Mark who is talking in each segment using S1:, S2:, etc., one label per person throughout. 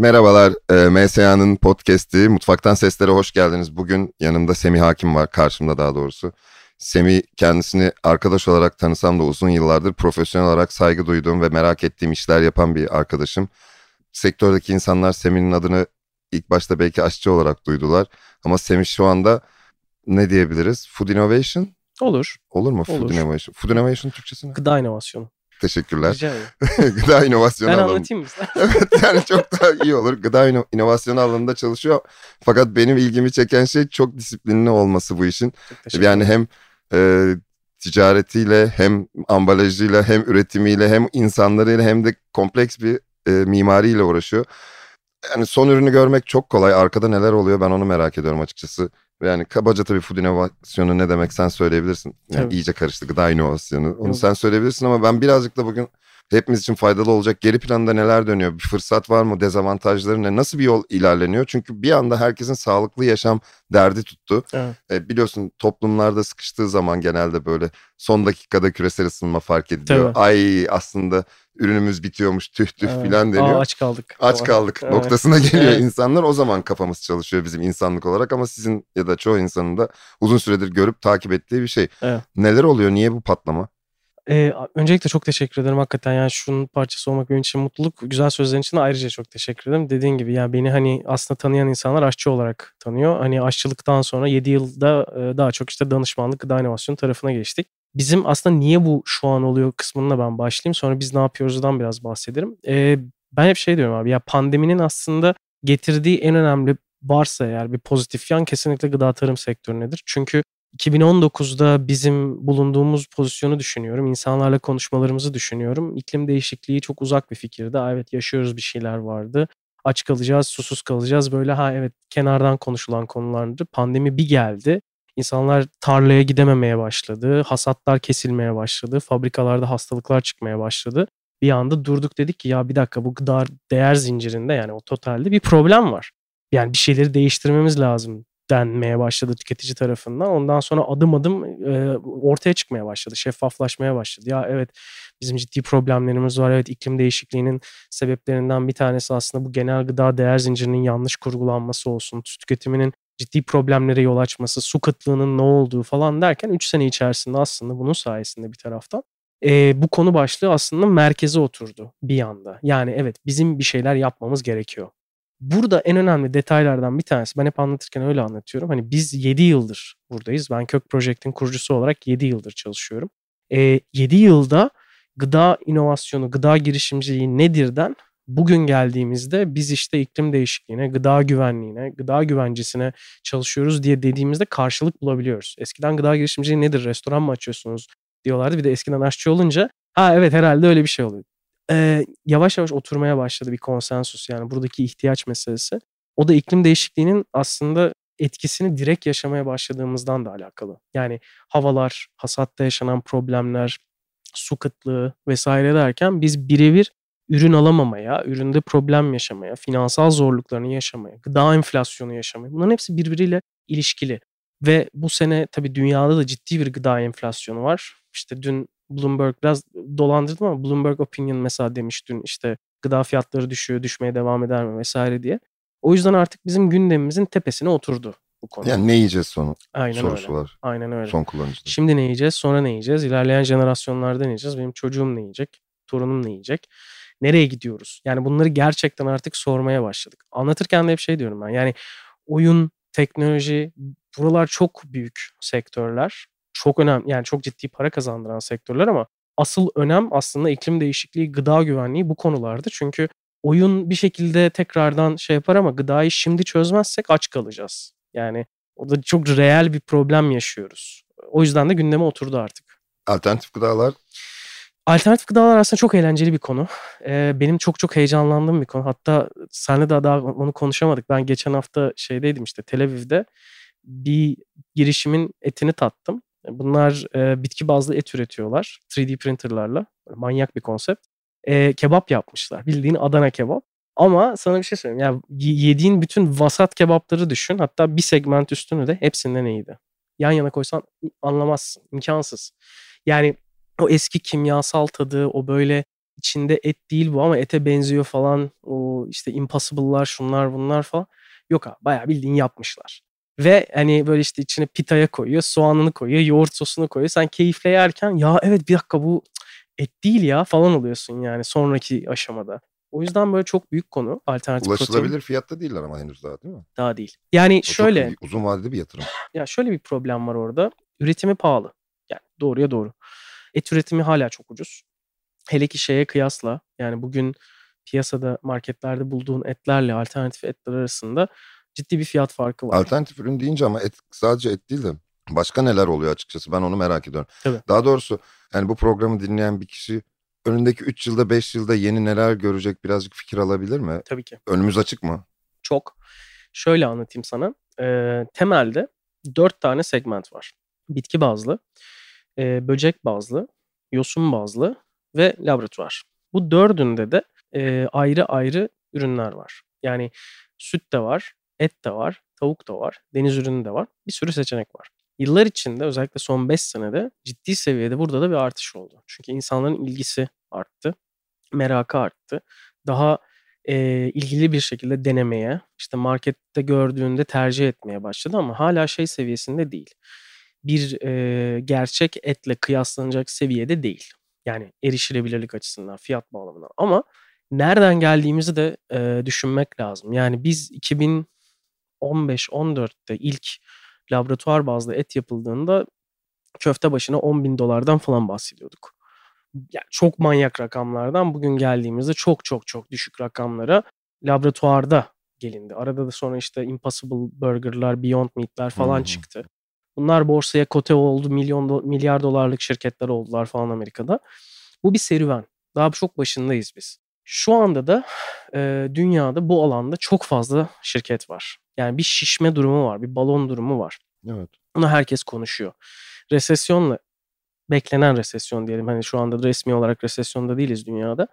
S1: Merhabalar, e, MSA'nın podcast'i Mutfaktan Seslere hoş geldiniz. Bugün yanımda Semih Hakim var, karşımda daha doğrusu. Semih kendisini arkadaş olarak tanısam da uzun yıllardır profesyonel olarak saygı duyduğum ve merak ettiğim işler yapan bir arkadaşım. Sektördeki insanlar Semih'in adını ilk başta belki aşçı olarak duydular. Ama Semih şu anda ne diyebiliriz? Food Innovation?
S2: Olur.
S1: Olur mu?
S2: Olur.
S1: Food Innovation. Food Innovation Türkçesi ne?
S2: Gıda inovasyonu.
S1: Teşekkürler.
S2: Rica ederim.
S1: Gıda inovasyonu
S2: Ben
S1: alanı.
S2: anlatayım mı?
S1: evet yani çok daha iyi olur. Gıda ino- inovasyonu alanında çalışıyor. Fakat benim ilgimi çeken şey çok disiplinli olması bu işin. Yani hem e, ticaretiyle hem ambalajıyla hem üretimiyle hem insanlarıyla hem de kompleks bir e, mimariyle uğraşıyor. Yani son ürünü görmek çok kolay. Arkada neler oluyor ben onu merak ediyorum açıkçası. Yani kabaca tabii food inovasyonu ne demek sen söyleyebilirsin. Yani
S2: Tabii.
S1: iyice karıştı gıda inovasyonu. Onu
S2: Yok.
S1: sen söyleyebilirsin ama ben birazcık da bugün hepimiz için faydalı olacak. Geri planda neler dönüyor? Bir fırsat var mı? Dezavantajları ne? Nasıl bir yol ilerleniyor? Çünkü bir anda herkesin sağlıklı yaşam derdi tuttu.
S2: Evet.
S1: E, biliyorsun toplumlarda sıkıştığı zaman genelde böyle son dakikada küresel ısınma fark ediliyor.
S2: Tabii.
S1: Ay aslında ürünümüz bitiyormuş tüh tüh
S2: Evet.
S1: filan deniyor.
S2: Aa, aç kaldık.
S1: Aç
S2: falan.
S1: kaldık
S2: Evet.
S1: noktasına geliyor
S2: Evet.
S1: insanlar. O zaman kafamız çalışıyor bizim insanlık olarak ama sizin ya da çoğu insanın da uzun süredir görüp takip ettiği bir şey.
S2: Evet.
S1: Neler oluyor? Niye bu patlama?
S2: Ee, öncelikle çok teşekkür ederim hakikaten yani şunun parçası olmak benim için mutluluk. Güzel sözlerin için de ayrıca çok teşekkür ederim. Dediğin gibi yani beni hani aslında tanıyan insanlar aşçı olarak tanıyor. Hani aşçılıktan sonra 7 yılda e, daha çok işte danışmanlık, gıda inovasyonu tarafına geçtik. Bizim aslında niye bu şu an oluyor kısmına ben başlayayım. Sonra biz ne yapıyoruzdan biraz bahsederim. Ee, ben hep şey diyorum abi ya pandeminin aslında getirdiği en önemli varsa eğer bir pozitif yan kesinlikle gıda tarım sektörünedir. Çünkü 2019'da bizim bulunduğumuz pozisyonu düşünüyorum. İnsanlarla konuşmalarımızı düşünüyorum. İklim değişikliği çok uzak bir fikirdi. Aa, Evet yaşıyoruz bir şeyler vardı. Aç kalacağız, susuz kalacağız. Böyle ha evet kenardan konuşulan konulardı. Pandemi bir geldi. İnsanlar tarlaya gidememeye başladı. Hasatlar kesilmeye başladı. Fabrikalarda hastalıklar çıkmaya başladı. Bir anda durduk dedik ki ya bir dakika bu gıda değer zincirinde yani o totalde bir problem var. Yani bir şeyleri değiştirmemiz lazım denmeye başladı tüketici tarafından. Ondan sonra adım adım e, ortaya çıkmaya başladı. Şeffaflaşmaya başladı. Ya evet bizim ciddi problemlerimiz var. Evet iklim değişikliğinin sebeplerinden bir tanesi aslında bu genel gıda değer zincirinin yanlış kurgulanması olsun. Su tüketiminin ciddi problemlere yol açması, su kıtlığının ne olduğu falan derken 3 sene içerisinde aslında bunun sayesinde bir taraftan e, bu konu başlığı aslında merkeze oturdu bir anda. Yani evet bizim bir şeyler yapmamız gerekiyor. Burada en önemli detaylardan bir tanesi ben hep anlatırken öyle anlatıyorum. Hani biz 7 yıldır buradayız. Ben Kök Project'in kurucusu olarak 7 yıldır çalışıyorum. E, 7 yılda gıda inovasyonu, gıda girişimciliği nedirden bugün geldiğimizde biz işte iklim değişikliğine, gıda güvenliğine, gıda güvencesine çalışıyoruz diye dediğimizde karşılık bulabiliyoruz. Eskiden gıda girişimciliği nedir? Restoran mı açıyorsunuz diyorlardı. Bir de eskiden aşçı olunca ha evet herhalde öyle bir şey oluyor. Ee, yavaş yavaş oturmaya başladı bir konsensus yani buradaki ihtiyaç meselesi. O da iklim değişikliğinin aslında etkisini direkt yaşamaya başladığımızdan da alakalı. Yani havalar, hasatta yaşanan problemler, su kıtlığı vesaire derken biz birebir ürün alamamaya, üründe problem yaşamaya, finansal zorluklarını yaşamaya, gıda enflasyonu yaşamaya bunların hepsi birbiriyle ilişkili. Ve bu sene tabii dünyada da ciddi bir gıda enflasyonu var. İşte dün Bloomberg biraz dolandırdım ama Bloomberg Opinion mesela demiş dün işte gıda fiyatları düşüyor, düşmeye devam eder mi vesaire diye. O yüzden artık bizim gündemimizin tepesine oturdu bu konu.
S1: Yani ne yiyeceğiz sonu
S2: Aynen
S1: sorusu
S2: öyle.
S1: var
S2: Aynen öyle.
S1: son kullanıcıda.
S2: Şimdi ne yiyeceğiz? Sonra ne yiyeceğiz? İlerleyen jenerasyonlarda ne yiyeceğiz? Benim çocuğum ne yiyecek? Torunum ne yiyecek? Nereye gidiyoruz? Yani bunları gerçekten artık sormaya başladık. Anlatırken de hep şey diyorum ben. Yani oyun, teknoloji buralar çok büyük sektörler. Çok önemli yani çok ciddi para kazandıran sektörler ama asıl önem aslında iklim değişikliği, gıda güvenliği bu konularda. Çünkü oyun bir şekilde tekrardan şey yapar ama gıdayı şimdi çözmezsek aç kalacağız. Yani o da çok reel bir problem yaşıyoruz. O yüzden de gündeme oturdu artık.
S1: Alternatif gıdalar
S2: Alternatif gıdalar aslında çok eğlenceli bir konu. Ee, benim çok çok heyecanlandığım bir konu. Hatta senle de daha onu konuşamadık. Ben geçen hafta şeydeydim işte Tel Aviv'de bir girişimin etini tattım. Bunlar e, bitki bazlı et üretiyorlar 3D printerlarla. Manyak bir konsept. E, kebap yapmışlar. Bildiğin Adana kebap. Ama sana bir şey söyleyeyim. Ya yediğin bütün vasat kebapları düşün. Hatta bir segment üstünü de hepsinden iyiydi. Yan yana koysan anlamazsın. İmkansız. Yani o eski kimyasal tadı, o böyle içinde et değil bu ama ete benziyor falan. O işte impossible'lar şunlar bunlar falan. Yok abi bayağı bildiğin yapmışlar. Ve hani böyle işte içine pitaya koyuyor, soğanını koyuyor, yoğurt sosunu koyuyor. Sen keyifle yerken ya evet bir dakika bu et değil ya falan oluyorsun yani sonraki aşamada. O yüzden böyle çok büyük konu alternatif
S1: Ulaşılabilir
S2: protein.
S1: fiyatta değiller ama henüz daha değil mi?
S2: Daha değil. Yani
S1: O çok
S2: şöyle
S1: uzun vadeli bir yatırım.
S2: ya şöyle bir problem var orada. Üretimi pahalı. Yani doğruya doğru. Et üretimi hala çok ucuz. Hele ki şeye kıyasla yani bugün piyasada marketlerde bulduğun etlerle alternatif etler arasında ciddi bir fiyat farkı var.
S1: Alternatif ürün deyince ama et sadece et değil de başka neler oluyor açıkçası ben onu merak ediyorum.
S2: Tabii.
S1: Daha doğrusu yani bu programı dinleyen bir kişi önündeki 3 yılda 5 yılda yeni neler görecek birazcık fikir alabilir mi?
S2: Tabii ki.
S1: Önümüz açık mı?
S2: Çok. Şöyle anlatayım sana. Ee, temelde dört tane segment var. Bitki bazlı, e, böcek bazlı, yosun bazlı ve laboratuvar. Bu dördünde de e, ayrı ayrı ürünler var. Yani süt de var, et de var, tavuk da var, deniz ürünü de var. Bir sürü seçenek var. Yıllar içinde özellikle son 5 senede ciddi seviyede burada da bir artış oldu. Çünkü insanların ilgisi arttı, merakı arttı. Daha e, ilgili bir şekilde denemeye, işte markette gördüğünde tercih etmeye başladı ama hala şey seviyesinde değil. Bir e, gerçek etle kıyaslanacak seviyede değil. Yani erişilebilirlik açısından, fiyat bağlamından. Ama nereden geldiğimizi de e, düşünmek lazım. Yani biz 2015-14'te ilk laboratuvar bazlı et yapıldığında köfte başına 10 bin dolardan falan bahsediyorduk. Yani çok manyak rakamlardan bugün geldiğimizde çok çok çok düşük rakamlara laboratuvarda gelindi. Arada da sonra işte Impossible Burger'lar, Beyond Meat'ler falan
S1: hı.
S2: çıktı. Bunlar borsaya kote oldu, milyon do- milyar dolarlık şirketler oldular falan Amerika'da. Bu bir serüven. Daha çok başındayız biz. Şu anda da e, dünyada bu alanda çok fazla şirket var. Yani bir şişme durumu var, bir balon durumu var.
S1: Evet.
S2: Bunu herkes konuşuyor. Resesyonla beklenen resesyon diyelim. Hani şu anda resmi olarak resesyonda değiliz dünyada.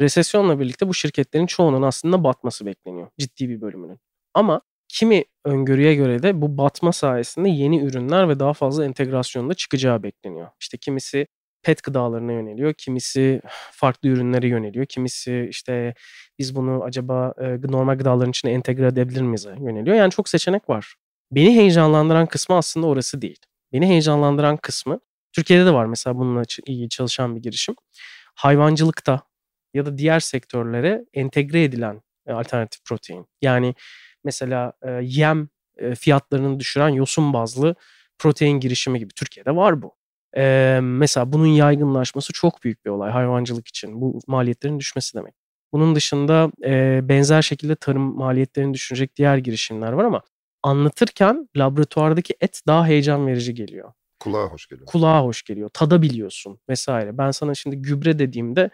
S2: Resesyonla birlikte bu şirketlerin çoğunun aslında batması bekleniyor. Ciddi bir bölümünün. Ama kimi öngörüye göre de bu batma sayesinde yeni ürünler ve daha fazla entegrasyonda çıkacağı bekleniyor. İşte kimisi pet gıdalarına yöneliyor, kimisi farklı ürünlere yöneliyor, kimisi işte biz bunu acaba e, normal gıdaların içine entegre edebilir miyiz yöneliyor. Yani çok seçenek var. Beni heyecanlandıran kısmı aslında orası değil. Beni heyecanlandıran kısmı Türkiye'de de var mesela bununla ilgili çalışan bir girişim. Hayvancılıkta ya da diğer sektörlere entegre edilen e, alternatif protein. Yani mesela e, yem e, fiyatlarını düşüren yosun bazlı protein girişimi gibi Türkiye'de var bu. E, mesela bunun yaygınlaşması çok büyük bir olay hayvancılık için. Bu maliyetlerin düşmesi demek. Bunun dışında e, benzer şekilde tarım maliyetlerini düşürecek diğer girişimler var ama anlatırken laboratuvardaki et daha heyecan verici geliyor
S1: Kulağa hoş geliyor.
S2: kulağa hoş geliyor. Tadabiliyorsun vesaire. Ben sana şimdi gübre dediğimde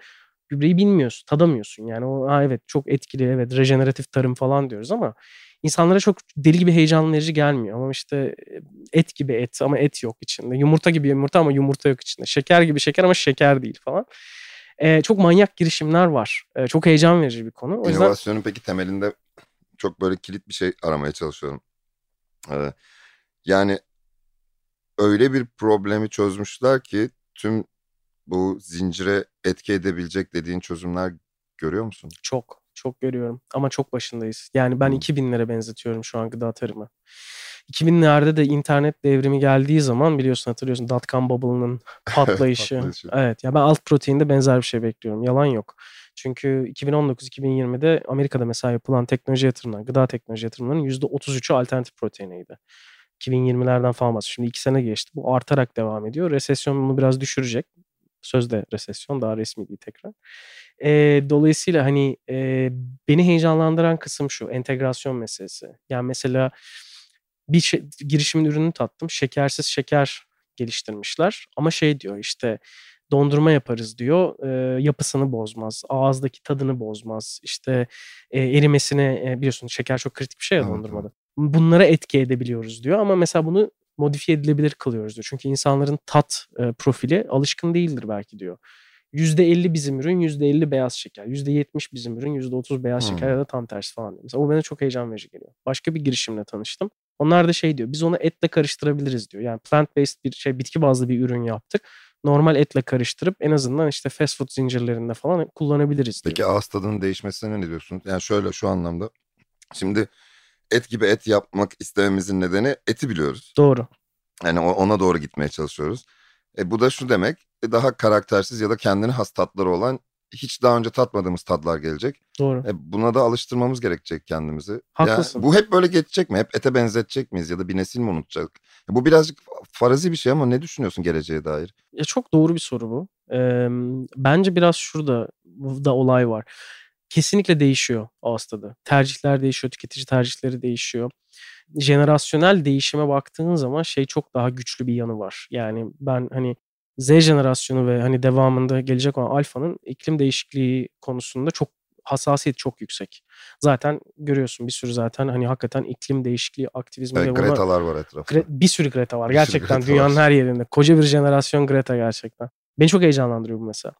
S2: gübreyi bilmiyorsun, tadamıyorsun. Yani o ha evet çok etkili, evet rejeneratif tarım falan diyoruz ama insanlara çok deli gibi heyecan verici gelmiyor. Ama işte et gibi et ama et yok içinde. Yumurta gibi yumurta ama yumurta yok içinde. Şeker gibi şeker ama şeker değil falan. Ee, çok manyak girişimler var. Ee, çok heyecan verici bir konu. O yüzden
S1: İnovasyonun peki temelinde çok böyle kilit bir şey aramaya çalışıyorum. Ee, yani öyle bir problemi çözmüşler ki tüm bu zincire etki edebilecek dediğin çözümler görüyor musun?
S2: Çok, çok görüyorum. Ama çok başındayız. Yani ben
S1: Hmm.
S2: 2000'lere benzetiyorum şu an gıda tarımı. 2000'lerde de internet devrimi geldiği zaman biliyorsun hatırlıyorsun dot-com bubble'ının patlayışı.
S1: Patlayışı.
S2: evet ya ben alt proteinde benzer bir şey bekliyorum. Yalan yok. Çünkü 2019-2020'de Amerika'da mesela yapılan teknoloji yatırımları, gıda teknoloji yatırımlarının %33'ü alternatif proteineydi. 2020'lerden falan bahsediyorum. Şimdi 2 sene geçti. Bu artarak devam ediyor. Resesyon bunu biraz düşürecek. Sözde resesyon daha resmi değil tekrar. Ee, dolayısıyla hani e, beni heyecanlandıran kısım şu entegrasyon meselesi. Yani mesela bir şey, girişimin ürünü tattım. Şekersiz şeker geliştirmişler. Ama şey diyor işte dondurma yaparız diyor. e, yapısını bozmaz. Ağızdaki tadını bozmaz. İşte e, erimesine e, biliyorsun şeker çok kritik bir şey ya
S1: Evet,
S2: dondurmada. Bunlara etki edebiliyoruz diyor. Ama mesela bunu modifiye edilebilir kılıyoruz diyor. Çünkü insanların tat e, profili alışkın değildir belki diyor. %50 bizim ürün, %50 beyaz şeker. %70 bizim ürün, %30 beyaz
S1: Hmm.
S2: şeker ya da tam tersi falan diyor. Mesela o bana çok heyecan verici geliyor. Başka bir girişimle tanıştım. Onlar da şey diyor, biz onu etle karıştırabiliriz diyor. Yani plant based bir şey, bitki bazlı bir ürün yaptık. normal etle karıştırıp en azından işte fast food zincirlerinde falan kullanabiliriz.
S1: Peki ağız tadının değişmesine ne diyorsun? Yani şöyle şu anlamda. Şimdi et gibi et yapmak istememizin nedeni eti biliyoruz.
S2: Doğru.
S1: Yani ona doğru gitmeye çalışıyoruz. E, bu da şu demek e, daha karaktersiz ya da kendine has tatları olan hiç daha önce tatmadığımız tadlar gelecek.
S2: Doğru.
S1: E, buna da alıştırmamız gerekecek kendimizi.
S2: Haklısın.
S1: Yani bu hep böyle geçecek mi? Hep ete benzetecek miyiz ya da bir nesil mi unutacak? E, bu birazcık farazi bir şey ama ne düşünüyorsun geleceğe dair?
S2: Ya çok doğru bir soru bu. Ee, bence biraz şurada da olay var. Kesinlikle değişiyor ağız tadı. Tercihler değişiyor, tüketici tercihleri değişiyor. Jenerasyonel değişime baktığın zaman şey çok daha güçlü bir yanı var. Yani ben hani Z jenerasyonu ve hani devamında gelecek olan alfanın iklim değişikliği konusunda çok hassasiyet çok yüksek. Zaten görüyorsun bir sürü zaten hani hakikaten iklim değişikliği aktivizmi
S1: evet, Greta'lar var etrafta.
S2: Gre- bir sürü Greta var bir gerçekten Greta dünyanın var. her yerinde. Koca bir jenerasyon Greta gerçekten. Beni çok heyecanlandırıyor bu mesela.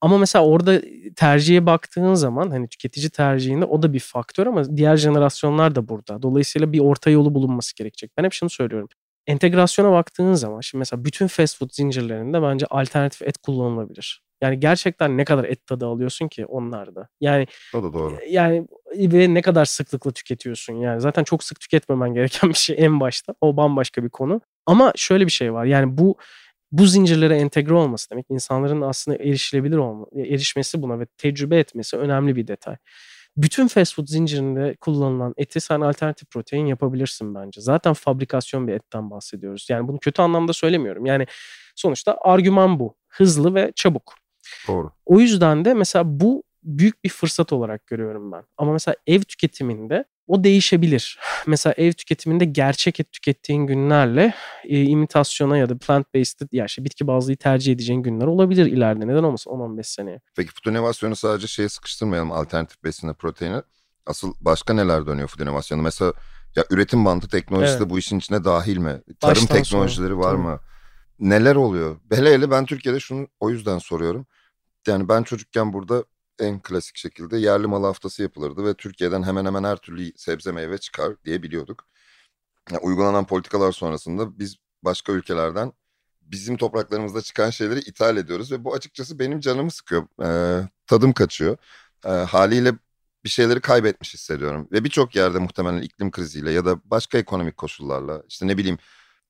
S2: Ama mesela orada tercihe baktığın zaman hani tüketici tercihinde o da bir faktör ama diğer jenerasyonlar da burada. Dolayısıyla bir orta yolu bulunması gerekecek. Ben hep şunu söylüyorum entegrasyona baktığın zaman şimdi mesela bütün fast food zincirlerinde bence alternatif et kullanılabilir. Yani gerçekten ne kadar et tadı alıyorsun ki onlarda. Yani
S1: o da doğru.
S2: Yani ve ne kadar sıklıkla tüketiyorsun yani. Zaten çok sık tüketmemen gereken bir şey en başta. O bambaşka bir konu. Ama şöyle bir şey var. Yani bu bu zincirlere entegre olması demek insanların aslında erişilebilir olma, erişmesi buna ve tecrübe etmesi önemli bir detay bütün fast food zincirinde kullanılan eti sen alternatif protein yapabilirsin bence. Zaten fabrikasyon bir etten bahsediyoruz. Yani bunu kötü anlamda söylemiyorum. Yani sonuçta argüman bu. Hızlı ve çabuk.
S1: Doğru.
S2: O yüzden de mesela bu büyük bir fırsat olarak görüyorum ben. Ama mesela ev tüketiminde o değişebilir. Mesela ev tüketiminde gerçek et tükettiğin günlerle e, imitasyona ya da plant based ya işte bitki bazlıyı tercih edeceğin günler olabilir ileride. Neden olmasın 10-15 seneye.
S1: Peki food inovasyonu sadece şeye sıkıştırmayalım alternatif besine proteini. Asıl başka neler dönüyor food inovasyonu? Mesela ya üretim bandı teknolojisi evet. de bu işin içine dahil mi? Tarım Baştan teknolojileri sonra. var Tabii. mı? Neler oluyor? Hele hele ben Türkiye'de şunu o yüzden soruyorum. Yani ben çocukken burada en klasik şekilde yerli mal haftası yapılırdı ve Türkiye'den hemen hemen her türlü sebze meyve çıkar diye biliyorduk. Yani uygulanan politikalar sonrasında biz başka ülkelerden bizim topraklarımızda çıkan şeyleri ithal ediyoruz ve bu açıkçası benim canımı sıkıyor. Ee, tadım kaçıyor. Ee, haliyle bir şeyleri kaybetmiş hissediyorum. Ve birçok yerde muhtemelen iklim kriziyle ya da başka ekonomik koşullarla işte ne bileyim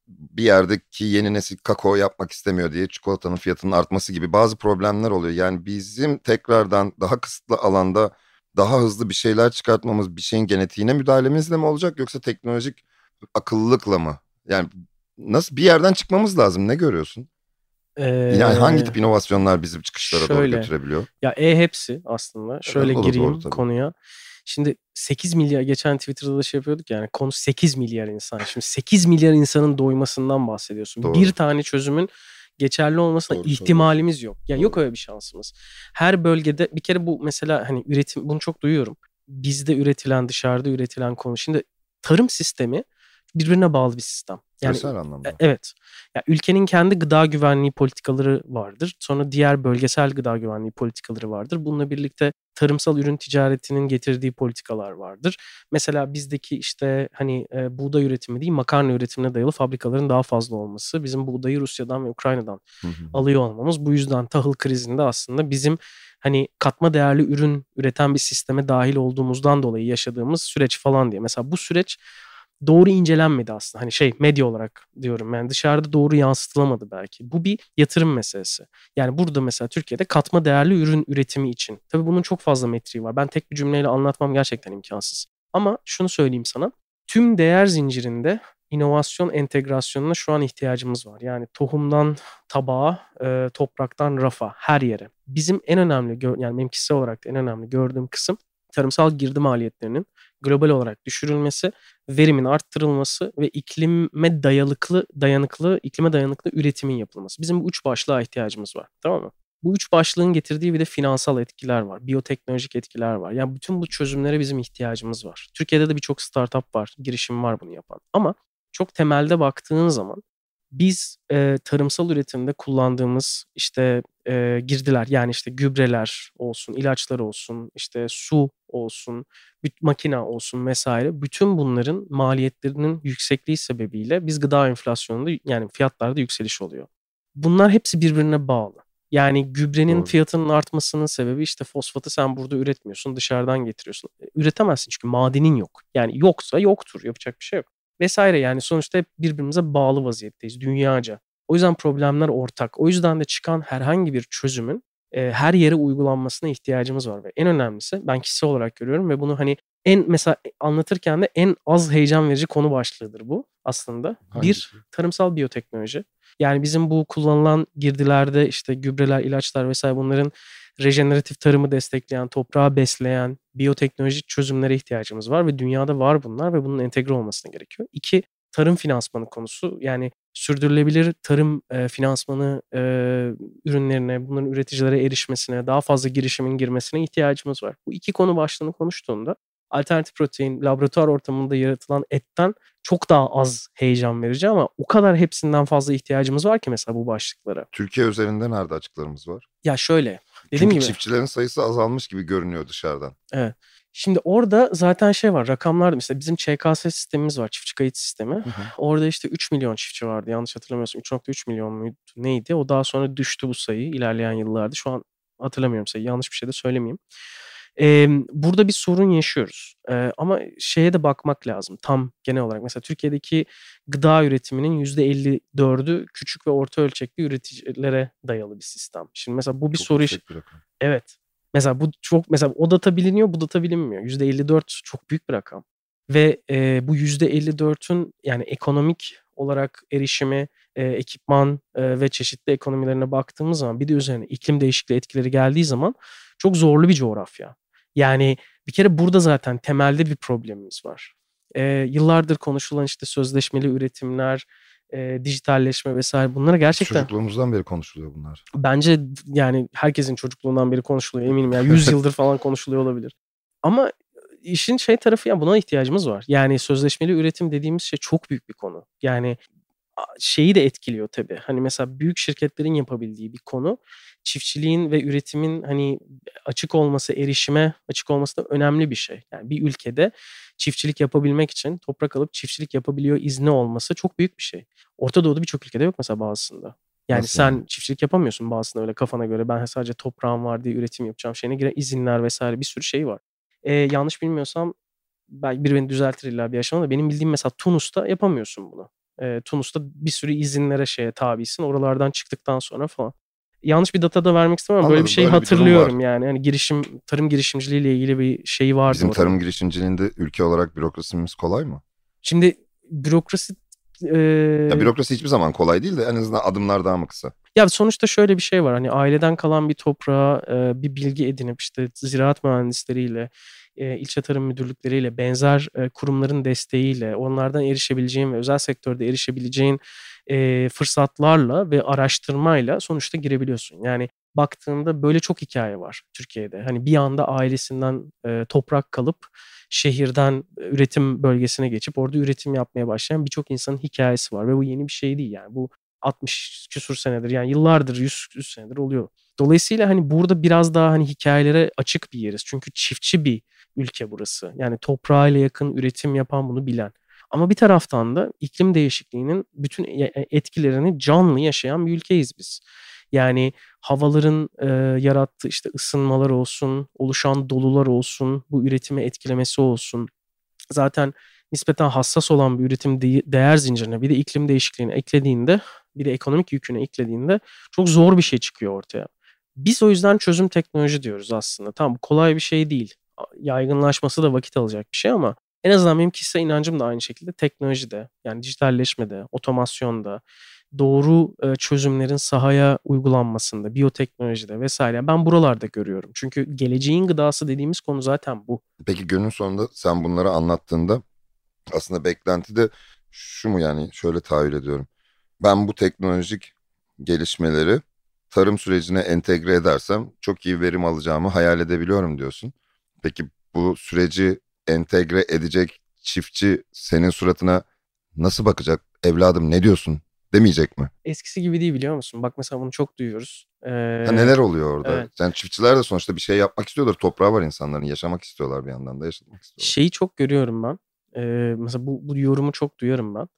S1: bir yerdeki yeni nesil kakao yapmak istemiyor diye çikolatanın fiyatının artması gibi bazı problemler oluyor. Yani bizim tekrardan daha kısıtlı alanda daha hızlı bir şeyler çıkartmamız bir şeyin genetiğine müdahalemizle mi olacak yoksa teknolojik akıllılıkla mı? Yani nasıl bir yerden çıkmamız lazım ne görüyorsun? Ee, yani hangi tip inovasyonlar bizi çıkışlara şöyle, doğru götürebiliyor?
S2: Ya e hepsi aslında. Şöyle evet, gireyim doğru, konuya. Şimdi 8 milyar geçen Twitter'da da şey yapıyorduk yani konu 8 milyar insan. Şimdi 8 milyar insanın doymasından bahsediyorsun. Doğru. Bir tane çözümün geçerli olmasına Doğru, ihtimalimiz yok. Ya yani yok öyle bir şansımız. Her bölgede bir kere bu mesela hani üretim bunu çok duyuyorum. Bizde üretilen dışarıda üretilen konu. Şimdi tarım sistemi birbirine bağlı bir sistem.
S1: Yani, Özel anlamda. E,
S2: evet. Ya ülkenin kendi gıda güvenliği politikaları vardır. Sonra diğer bölgesel gıda güvenliği politikaları vardır. Bununla birlikte tarımsal ürün ticaretinin getirdiği politikalar vardır. Mesela bizdeki işte hani e, buğday üretimi değil makarna üretimine dayalı fabrikaların daha fazla olması. Bizim buğdayı Rusya'dan ve Ukrayna'dan alıyor olmamız. Bu yüzden tahıl krizinde aslında bizim hani katma değerli ürün üreten bir sisteme dahil olduğumuzdan dolayı yaşadığımız süreç falan diye. Mesela bu süreç doğru incelenmedi aslında. Hani şey medya olarak diyorum yani dışarıda doğru yansıtılamadı belki. Bu bir yatırım meselesi. Yani burada mesela Türkiye'de katma değerli ürün üretimi için. Tabii bunun çok fazla metriği var. Ben tek bir cümleyle anlatmam gerçekten imkansız. Ama şunu söyleyeyim sana. Tüm değer zincirinde inovasyon entegrasyonuna şu an ihtiyacımız var. Yani tohumdan tabağa, e, topraktan rafa, her yere. Bizim en önemli, yani benim kişisel olarak en önemli gördüğüm kısım tarımsal girdi maliyetlerinin global olarak düşürülmesi, verimin arttırılması ve iklime dayanıklı, dayanıklı, iklime dayanıklı üretimin yapılması. Bizim bu üç başlığa ihtiyacımız var. Tamam mı? Bu üç başlığın getirdiği bir de finansal etkiler var. Biyoteknolojik etkiler var. Yani bütün bu çözümlere bizim ihtiyacımız var. Türkiye'de de birçok startup var, girişim var bunu yapan. Ama çok temelde baktığın zaman biz e, tarımsal üretimde kullandığımız işte e, girdiler yani işte gübreler olsun, ilaçlar olsun, işte su olsun, makina olsun vesaire bütün bunların maliyetlerinin yüksekliği sebebiyle biz gıda enflasyonunda yani fiyatlarda yükseliş oluyor. bunlar hepsi birbirine bağlı. Yani gübrenin
S1: Doğru.
S2: fiyatının artmasının sebebi işte fosfatı sen burada üretmiyorsun, dışarıdan getiriyorsun. E, Üretemezsin çünkü madenin yok. Yani yoksa yoktur, yapacak bir şey yok. Vesaire yani sonuçta hep birbirimize bağlı vaziyetteyiz dünyaca. O yüzden problemler ortak. O yüzden de çıkan herhangi bir çözümün e, her yere uygulanmasına ihtiyacımız var ve en önemlisi ben kişisel olarak görüyorum ve bunu hani en mesela anlatırken de en az heyecan verici konu başlığıdır bu aslında. Bir
S1: Hangisi?
S2: tarımsal biyoteknoloji. Yani bizim bu kullanılan girdilerde işte gübreler, ilaçlar vesaire bunların rejeneratif tarımı destekleyen, toprağı besleyen biyoteknolojik çözümlere ihtiyacımız var ve dünyada var bunlar ve bunun entegre olmasına gerekiyor. İki, tarım finansmanı konusu. Yani sürdürülebilir tarım e, finansmanı e, ürünlerine, bunların üreticilere erişmesine, daha fazla girişimin girmesine ihtiyacımız var. Bu iki konu başlığını konuştuğunda alternatif protein laboratuvar ortamında yaratılan etten çok daha az heyecan verici ama o kadar hepsinden fazla ihtiyacımız var ki mesela bu başlıklara.
S1: Türkiye üzerinde nerede açıklarımız var?
S2: Ya şöyle dediğim
S1: Çünkü
S2: gibi
S1: çiftçilerin sayısı azalmış gibi görünüyor dışarıdan.
S2: şimdi orada zaten şey var rakamlar mesela bizim ÇKS sistemimiz var çiftçi kayıt sistemi. Orada işte 3 milyon çiftçi vardı yanlış hatırlamıyorsam 3.3 milyon muydu neydi o daha sonra düştü bu sayı ilerleyen yıllarda şu an hatırlamıyorum sayı yanlış bir şey de söylemeyeyim. Ee, burada bir sorun yaşıyoruz Ee, ama şeye de bakmak lazım tam genel olarak mesela Türkiye'deki gıda üretiminin %54'ü küçük ve orta ölçekli üreticilere dayalı bir sistem. Şimdi mesela bu bir
S1: Çok
S2: soru iş-. Evet. Mesela bu çok mesela o data biliniyor, bu data bilinmiyor. %54 çok büyük bir rakam. Ve e, bu %54'ün yani ekonomik olarak erişimi, e, ekipman e, ve çeşitli ekonomilerine baktığımız zaman bir de üzerine iklim değişikliği etkileri geldiği zaman çok zorlu bir coğrafya. Yani bir kere burada zaten temelde bir problemimiz var. E, yıllardır konuşulan işte sözleşmeli üretimler, e, dijitalleşme vesaire bunlara gerçekten
S1: Çocukluğumuzdan beri konuşuluyor bunlar.
S2: bence yani herkesin çocukluğundan beri konuşuluyor eminim yani 100 yıldır falan konuşuluyor olabilir. Ama işin şey tarafı ya buna ihtiyacımız var. Yani sözleşmeli üretim dediğimiz şey çok büyük bir konu. Yani şeyi de etkiliyor tabii. Hani mesela büyük şirketlerin yapabildiği bir konu çiftçiliğin ve üretimin hani açık olması, erişime açık olması da önemli bir şey. Yani bir ülkede çiftçilik yapabilmek için toprak alıp çiftçilik yapabiliyor izni olması çok büyük bir şey. Orta Doğu'da birçok ülkede yok mesela bazısında. Yani
S1: Nasıl
S2: sen çiftçilik yapamıyorsun bazısında öyle kafana göre. Ben sadece toprağım var diye üretim yapacağım şeyine giren izinler vesaire bir sürü şey var. Ee, yanlış bilmiyorsam belki biri beni düzeltir illa bir aşamada. Benim bildiğim mesela Tunus'ta yapamıyorsun bunu. Ee, Tunus'ta bir sürü izinlere şeye tabisin. Oralardan çıktıktan sonra falan. Yanlış bir data da vermek istemem böyle
S1: Anladım,
S2: bir şey
S1: böyle bir durum
S2: hatırlıyorum
S1: var.
S2: yani. Hani girişim tarım girişimciliğiyle ilgili bir şey vardı.
S1: Bizim
S2: orada.
S1: tarım girişimciliğinde ülke olarak bürokrasimiz kolay mı?
S2: Şimdi bürokrasi e,
S1: Ya bürokrasi hiçbir zaman kolay değil de en azından adımlar daha mı kısa?
S2: Ya sonuçta şöyle bir şey var. Hani aileden kalan bir toprağa e, bir bilgi edinip işte ziraat mühendisleriyle, ilçe tarım müdürlükleriyle, benzer kurumların desteğiyle, onlardan erişebileceğin ve özel sektörde erişebileceğin fırsatlarla ve araştırmayla sonuçta girebiliyorsun. Yani baktığında böyle çok hikaye var Türkiye'de. Hani bir anda ailesinden toprak kalıp şehirden üretim bölgesine geçip orada üretim yapmaya başlayan birçok insanın hikayesi var ve bu yeni bir şey değil yani. Bu 60 küsur senedir yani yıllardır 100, 100 senedir oluyor. Dolayısıyla hani burada biraz daha hani hikayelere açık bir yeriz. Çünkü çiftçi bir ülke burası. Yani toprağıyla yakın üretim yapan bunu bilen. Ama bir taraftan da iklim değişikliğinin bütün e- e- etkilerini canlı yaşayan bir ülkeyiz biz. Yani havaların e, yarattığı işte ısınmalar olsun, oluşan dolular olsun, bu üretimi etkilemesi olsun. Zaten nispeten hassas olan bir üretim de- değer zincirine bir de iklim değişikliğini eklediğinde, bir de ekonomik yükünü eklediğinde çok zor bir şey çıkıyor ortaya. Biz o yüzden çözüm teknoloji diyoruz aslında. Tamam kolay bir şey değil. Yaygınlaşması da vakit alacak bir şey ama en azından benim kişisel inancım da aynı şekilde teknolojide, yani dijitalleşmede, otomasyonda, doğru e, çözümlerin sahaya uygulanmasında, biyoteknolojide vesaire ben buralarda görüyorum. Çünkü geleceğin gıdası dediğimiz konu zaten bu.
S1: Peki günün sonunda sen bunları anlattığında aslında beklenti de şu mu yani şöyle tahayyül ediyorum. Ben bu teknolojik gelişmeleri tarım sürecine entegre edersem çok iyi verim alacağımı hayal edebiliyorum diyorsun. Peki bu süreci entegre edecek çiftçi senin suratına nasıl bakacak? Evladım ne diyorsun demeyecek mi?
S2: Eskisi gibi değil biliyor musun? Bak mesela bunu çok duyuyoruz. Ee,
S1: Ha, neler oluyor orada?
S2: evet.
S1: Yani çiftçiler de sonuçta bir şey yapmak istiyorlar. Toprağı var insanların. Yaşamak istiyorlar bir yandan da yaşamak istiyorlar.
S2: Şeyi çok görüyorum ben. Ee, mesela bu, bu yorumu çok duyarım ben.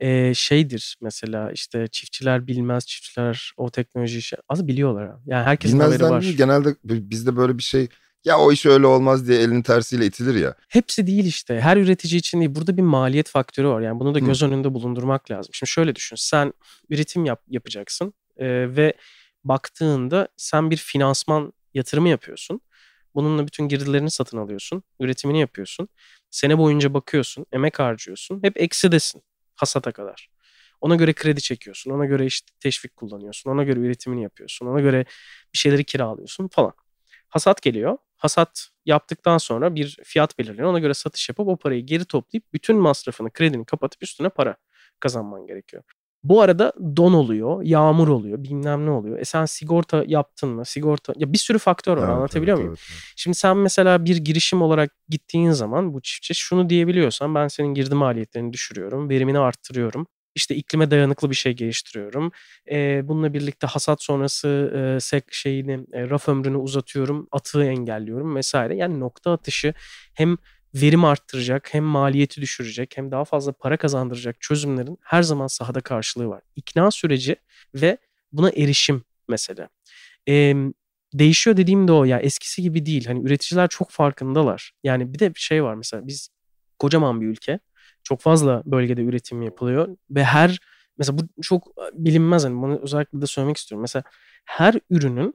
S2: e, şeydir mesela işte çiftçiler bilmez, çiftçiler o teknoloji şey az biliyorlar. Yani herkesin haberi
S1: Bilmezden
S2: var.
S1: değil genelde bizde böyle bir şey ya o iş öyle olmaz diye elinin tersiyle itilir ya.
S2: Hepsi değil işte. Her üretici için değil. Burada bir maliyet faktörü var. Yani bunu da
S1: Hı.
S2: göz önünde bulundurmak lazım. Şimdi şöyle düşün. Sen üretim yap, yapacaksın e, ve baktığında sen bir finansman yatırımı yapıyorsun. Bununla bütün girdilerini satın alıyorsun. Üretimini yapıyorsun. Sene boyunca bakıyorsun. Emek harcıyorsun. Hep eksidesin hasata kadar. Ona göre kredi çekiyorsun. Ona göre işte teşvik kullanıyorsun. Ona göre üretimini yapıyorsun. Ona göre bir şeyleri kiralıyorsun falan. Hasat geliyor. Hasat yaptıktan sonra bir fiyat belirleniyor. Ona göre satış yapıp o parayı geri toplayıp bütün masrafını, kredini kapatıp üstüne para kazanman gerekiyor. Bu arada don oluyor, yağmur oluyor, bilmem ne oluyor. E sen sigorta yaptın mı? Sigorta ya bir sürü faktör var.
S1: Evet,
S2: anlatabiliyor
S1: evet,
S2: muyum?
S1: evet, evet.
S2: Şimdi sen mesela bir girişim olarak gittiğin zaman bu çiftçi şunu diyebiliyorsan ben senin girdi maliyetlerini düşürüyorum, verimini arttırıyorum. İşte iklime dayanıklı bir şey geliştiriyorum. Bununla birlikte hasat sonrası e, şeyini, e, raf ömrünü uzatıyorum, atığı engelliyorum vesaire. Yani nokta atışı hem verim arttıracak, hem maliyeti düşürecek, hem daha fazla para kazandıracak çözümlerin her zaman sahada karşılığı var. İkna süreci ve buna erişim mesela. Ee, değişiyor dediğim de o ya eskisi gibi değil. Hani üreticiler çok farkındalar. Yani bir de bir şey var mesela biz kocaman bir ülke. Çok fazla bölgede üretim yapılıyor ve her mesela bu çok bilinmez hani bunu özellikle de söylemek istiyorum. Mesela her ürünün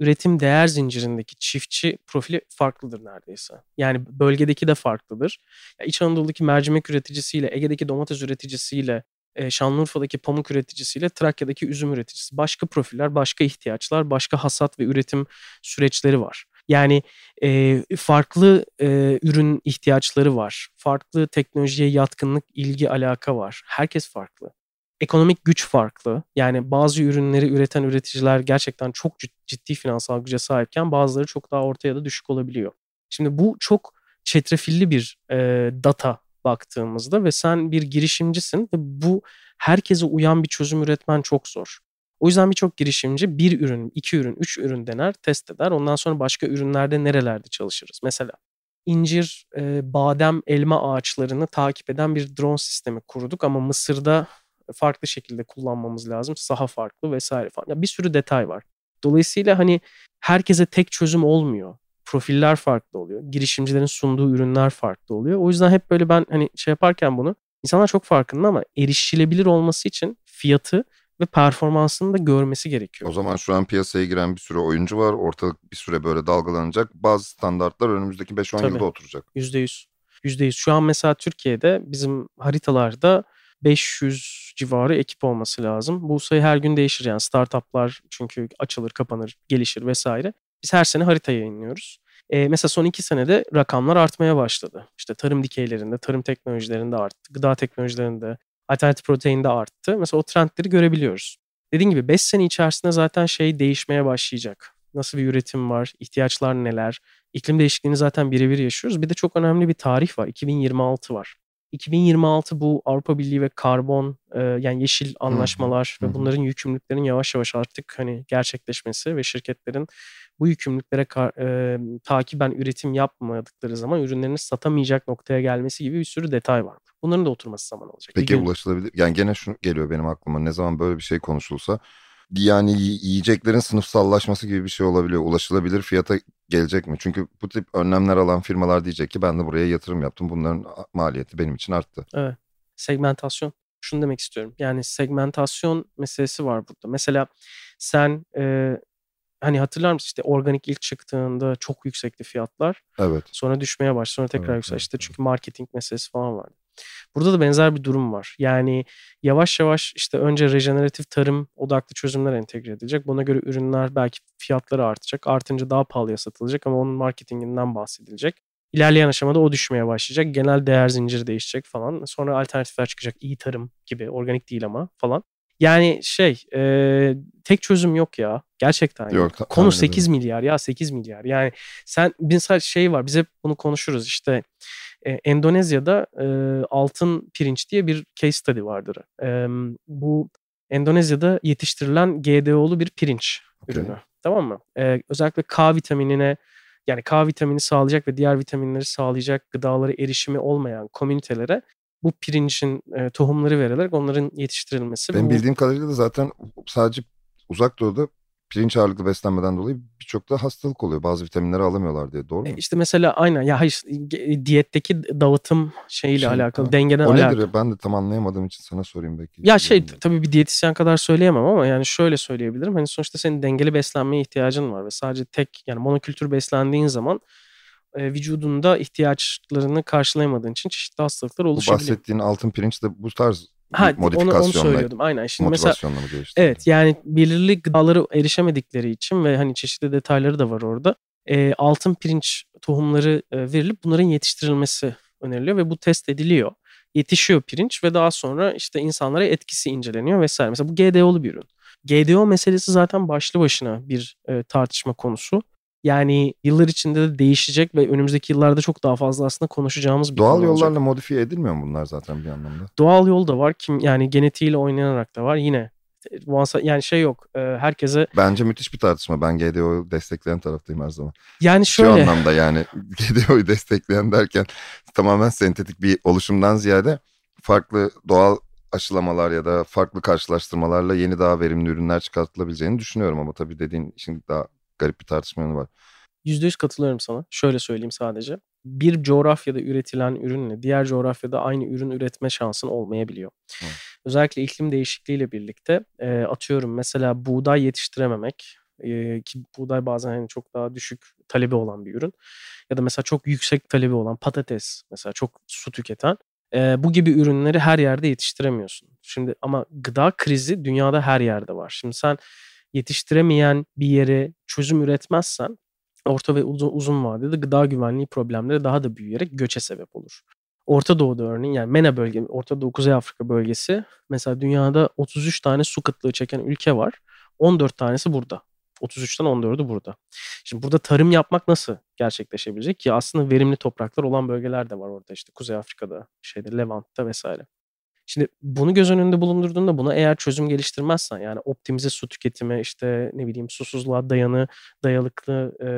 S2: üretim değer zincirindeki çiftçi profili farklıdır neredeyse. Yani bölgedeki de farklıdır. Ya İç Anadolu'daki mercimek üreticisiyle, Ege'deki domates üreticisiyle, e, Şanlıurfa'daki pamuk üreticisiyle, Trakya'daki üzüm üreticisi. Başka profiller, başka ihtiyaçlar, başka hasat ve üretim süreçleri var. Yani e, farklı e, ürün ihtiyaçları var. Farklı teknolojiye yatkınlık, ilgi, alaka var. Herkes farklı. Ekonomik güç farklı. Yani bazı ürünleri üreten üreticiler gerçekten çok cid- ciddi finansal güce sahipken bazıları çok daha orta ya da düşük olabiliyor. Şimdi bu çok çetrefilli bir e, data baktığımızda ve sen bir girişimcisin ve bu herkese uyan bir çözüm üretmen çok zor. O yüzden birçok girişimci bir ürün, iki ürün, üç ürün dener, test eder. Ondan sonra başka ürünlerde nerelerde çalışırız? Mesela incir, e, badem, elma ağaçlarını takip eden bir drone sistemi kurduk ama Mısır'da farklı şekilde kullanmamız lazım. Saha farklı vesaire falan. Ya bir sürü detay var. Dolayısıyla hani herkese tek çözüm olmuyor. Profiller farklı oluyor. Girişimcilerin sunduğu ürünler farklı oluyor. O yüzden hep böyle ben hani şey yaparken bunu insanlar çok farkında ama erişilebilir olması için fiyatı ve performansını da görmesi gerekiyor.
S1: O zaman şu an piyasaya giren bir sürü oyuncu var. Ortalık bir süre böyle dalgalanacak. Bazı standartlar önümüzdeki 5-10
S2: Tabii.
S1: yılda oturacak.
S2: %100. %100. Şu an mesela Türkiye'de bizim haritalarda 500 civarı ekip olması lazım. Bu sayı her gün değişir yani startuplar çünkü açılır, kapanır, gelişir vesaire. Biz her sene harita yayınlıyoruz. Ee, mesela son iki senede rakamlar artmaya başladı. İşte tarım dikeylerinde, tarım teknolojilerinde arttı, gıda teknolojilerinde, alternatif proteinde arttı. Mesela o trendleri görebiliyoruz. Dediğim gibi 5 sene içerisinde zaten şey değişmeye başlayacak. Nasıl bir üretim var, ihtiyaçlar neler, iklim değişikliğini zaten birebir yaşıyoruz. Bir de çok önemli bir tarih var, 2026 var. 2026 bu Avrupa Birliği ve karbon e, yani yeşil anlaşmalar
S1: hı
S2: ve bunların yükümlülüklerin yavaş yavaş artık hani gerçekleşmesi ve şirketlerin bu yükümlülüklere ka- e, takiben üretim yapmadıkları zaman ürünlerini satamayacak noktaya gelmesi gibi bir sürü detay var. Bunların da oturması zaman alacak.
S1: Peki
S2: gün-
S1: ulaşılabilir. Yani gene şu geliyor benim aklıma. Ne zaman böyle bir şey konuşulsa yani yi- yiyeceklerin sınıfsallaşması gibi bir şey olabiliyor. Ulaşılabilir fiyata gelecek mi? Çünkü bu tip önlemler alan firmalar diyecek ki ben de buraya yatırım yaptım. Bunların maliyeti benim için arttı.
S2: segmentasyon. Şunu demek istiyorum. Yani segmentasyon meselesi var burada. Mesela sen e, hani hatırlar mısın işte organik ilk çıktığında çok yüksekti fiyatlar.
S1: Evet.
S2: Sonra düşmeye başladı. Sonra tekrar
S1: Evet,
S2: yükseldi. İşte
S1: evet.
S2: çünkü marketing meselesi falan vardı. Burada da benzer bir durum var. Yani yavaş yavaş işte önce rejeneratif tarım odaklı çözümler entegre edilecek. Buna göre ürünler belki fiyatları artacak. Artınca daha pahalıya satılacak ama onun marketinginden bahsedilecek. İlerleyen aşamada o düşmeye başlayacak. Genel değer zinciri değişecek falan. Sonra alternatifler çıkacak. İyi tarım gibi. Organik değil ama falan. Yani şey e, tek çözüm yok ya. Gerçekten yok.
S1: Yok,
S2: Konu
S1: tahmin
S2: 8
S1: ediyorum.
S2: milyar ya 8 milyar. Yani sen mesela şey var biz hep bunu konuşuruz işte e, Endonezya'da e, altın pirinç diye bir case study vardır. E, bu Endonezya'da yetiştirilen GDO'lu bir pirinç
S1: Okey.
S2: ürünü. Tamam mı? E, özellikle K vitaminine yani K vitamini sağlayacak ve diğer vitaminleri sağlayacak gıdalara erişimi olmayan komünitelere bu pirincin e, tohumları verilerek onların yetiştirilmesi.
S1: Benim
S2: bu,
S1: bildiğim kadarıyla da zaten sadece uzak doğuda pirinç ağırlıklı beslenmeden dolayı birçok da hastalık oluyor. Bazı vitaminleri alamıyorlar diye. Doğru mu?
S2: E, işte mesela aynen ya hayır e, diyetteki dağıtım şeyiyle
S1: Şey,
S2: alakalı
S1: ha.
S2: dengeden
S1: o
S2: alakalı.
S1: nedir? ya? Ben de tam anlayamadığım için sana sorayım belki.
S2: Ya şey tabii bir diyetisyen kadar söyleyemem ama yani şöyle söyleyebilirim. Hani sonuçta senin dengeli beslenmeye ihtiyacın var ve sadece tek yani monokültür beslendiğin zaman e, vücudunda ihtiyaçlarını karşılayamadığın için çeşitli hastalıklar
S1: Bu
S2: oluşabiliyor.
S1: bahsettiğin altın pirinç de bu tarz
S2: Ha,
S1: bir
S2: onu, onu
S1: modifikasyonla,
S2: söylüyordum. Aynen. Şimdi mesela evet yani belirli gıdaları erişemedikleri için ve hani çeşitli detayları da var orada. E, altın pirinç tohumları e, verilip bunların yetiştirilmesi öneriliyor ve bu test ediliyor. Yetişiyor pirinç ve daha sonra işte insanlara etkisi inceleniyor vesaire. Mesela bu GDO'lu bir ürün. GDO meselesi zaten başlı başına bir e, tartışma konusu. Yani yıllar içinde de değişecek ve önümüzdeki yıllarda çok daha fazla aslında konuşacağımız bir
S1: Doğal
S2: konu olacak.
S1: yollarla modifiye edilmiyor mu bunlar zaten bir anlamda?
S2: Doğal yol da var. Kim yani genetiğiyle oynanarak da var. Yine yani şey yok. e, herkese
S1: Bence müthiş bir tartışma. Ben GDO'yu destekleyen taraftayım her zaman.
S2: yani
S1: Şu
S2: şöyle
S1: anlamda yani GDO'yu destekleyen derken tamamen sentetik bir oluşumdan ziyade farklı doğal aşılamalar ya da farklı karşılaştırmalarla yeni daha verimli ürünler çıkartılabileceğini düşünüyorum ama tabii dediğin işin daha garip bir tartışma yönü var.
S2: %100 katılıyorum sana. Şöyle söyleyeyim sadece. Bir coğrafyada üretilen ürünle diğer coğrafyada aynı ürün üretme şansın olmayabiliyor.
S1: Hı.
S2: Özellikle iklim değişikliğiyle birlikte e, atıyorum mesela buğday yetiştirememek e, ki buğday bazen hani çok daha düşük talebi olan bir ürün ya da mesela çok yüksek talebi olan patates mesela çok su tüketen e, bu gibi ürünleri her yerde yetiştiremiyorsun. Şimdi ama gıda krizi dünyada her yerde var. Şimdi sen yetiştiremeyen bir yere çözüm üretmezsen orta ve uzun, uzun vadede gıda güvenliği problemleri daha da büyüyerek göçe sebep olur. Orta Doğu'da örneğin yani MENA bölge, Orta Doğu Kuzey Afrika bölgesi mesela dünyada 33 tane su kıtlığı çeken ülke var. 14 tanesi burada. 33'ten 14'ü burada. Şimdi burada tarım yapmak nasıl gerçekleşebilecek ki aslında verimli topraklar olan bölgeler de var orada işte Kuzey Afrika'da, şeyde Levant'ta vesaire. Şimdi bunu göz önünde bulundurduğunda buna eğer çözüm geliştirmezsen yani optimize su tüketimi işte ne bileyim susuzluğa dayanı dayalıklı e,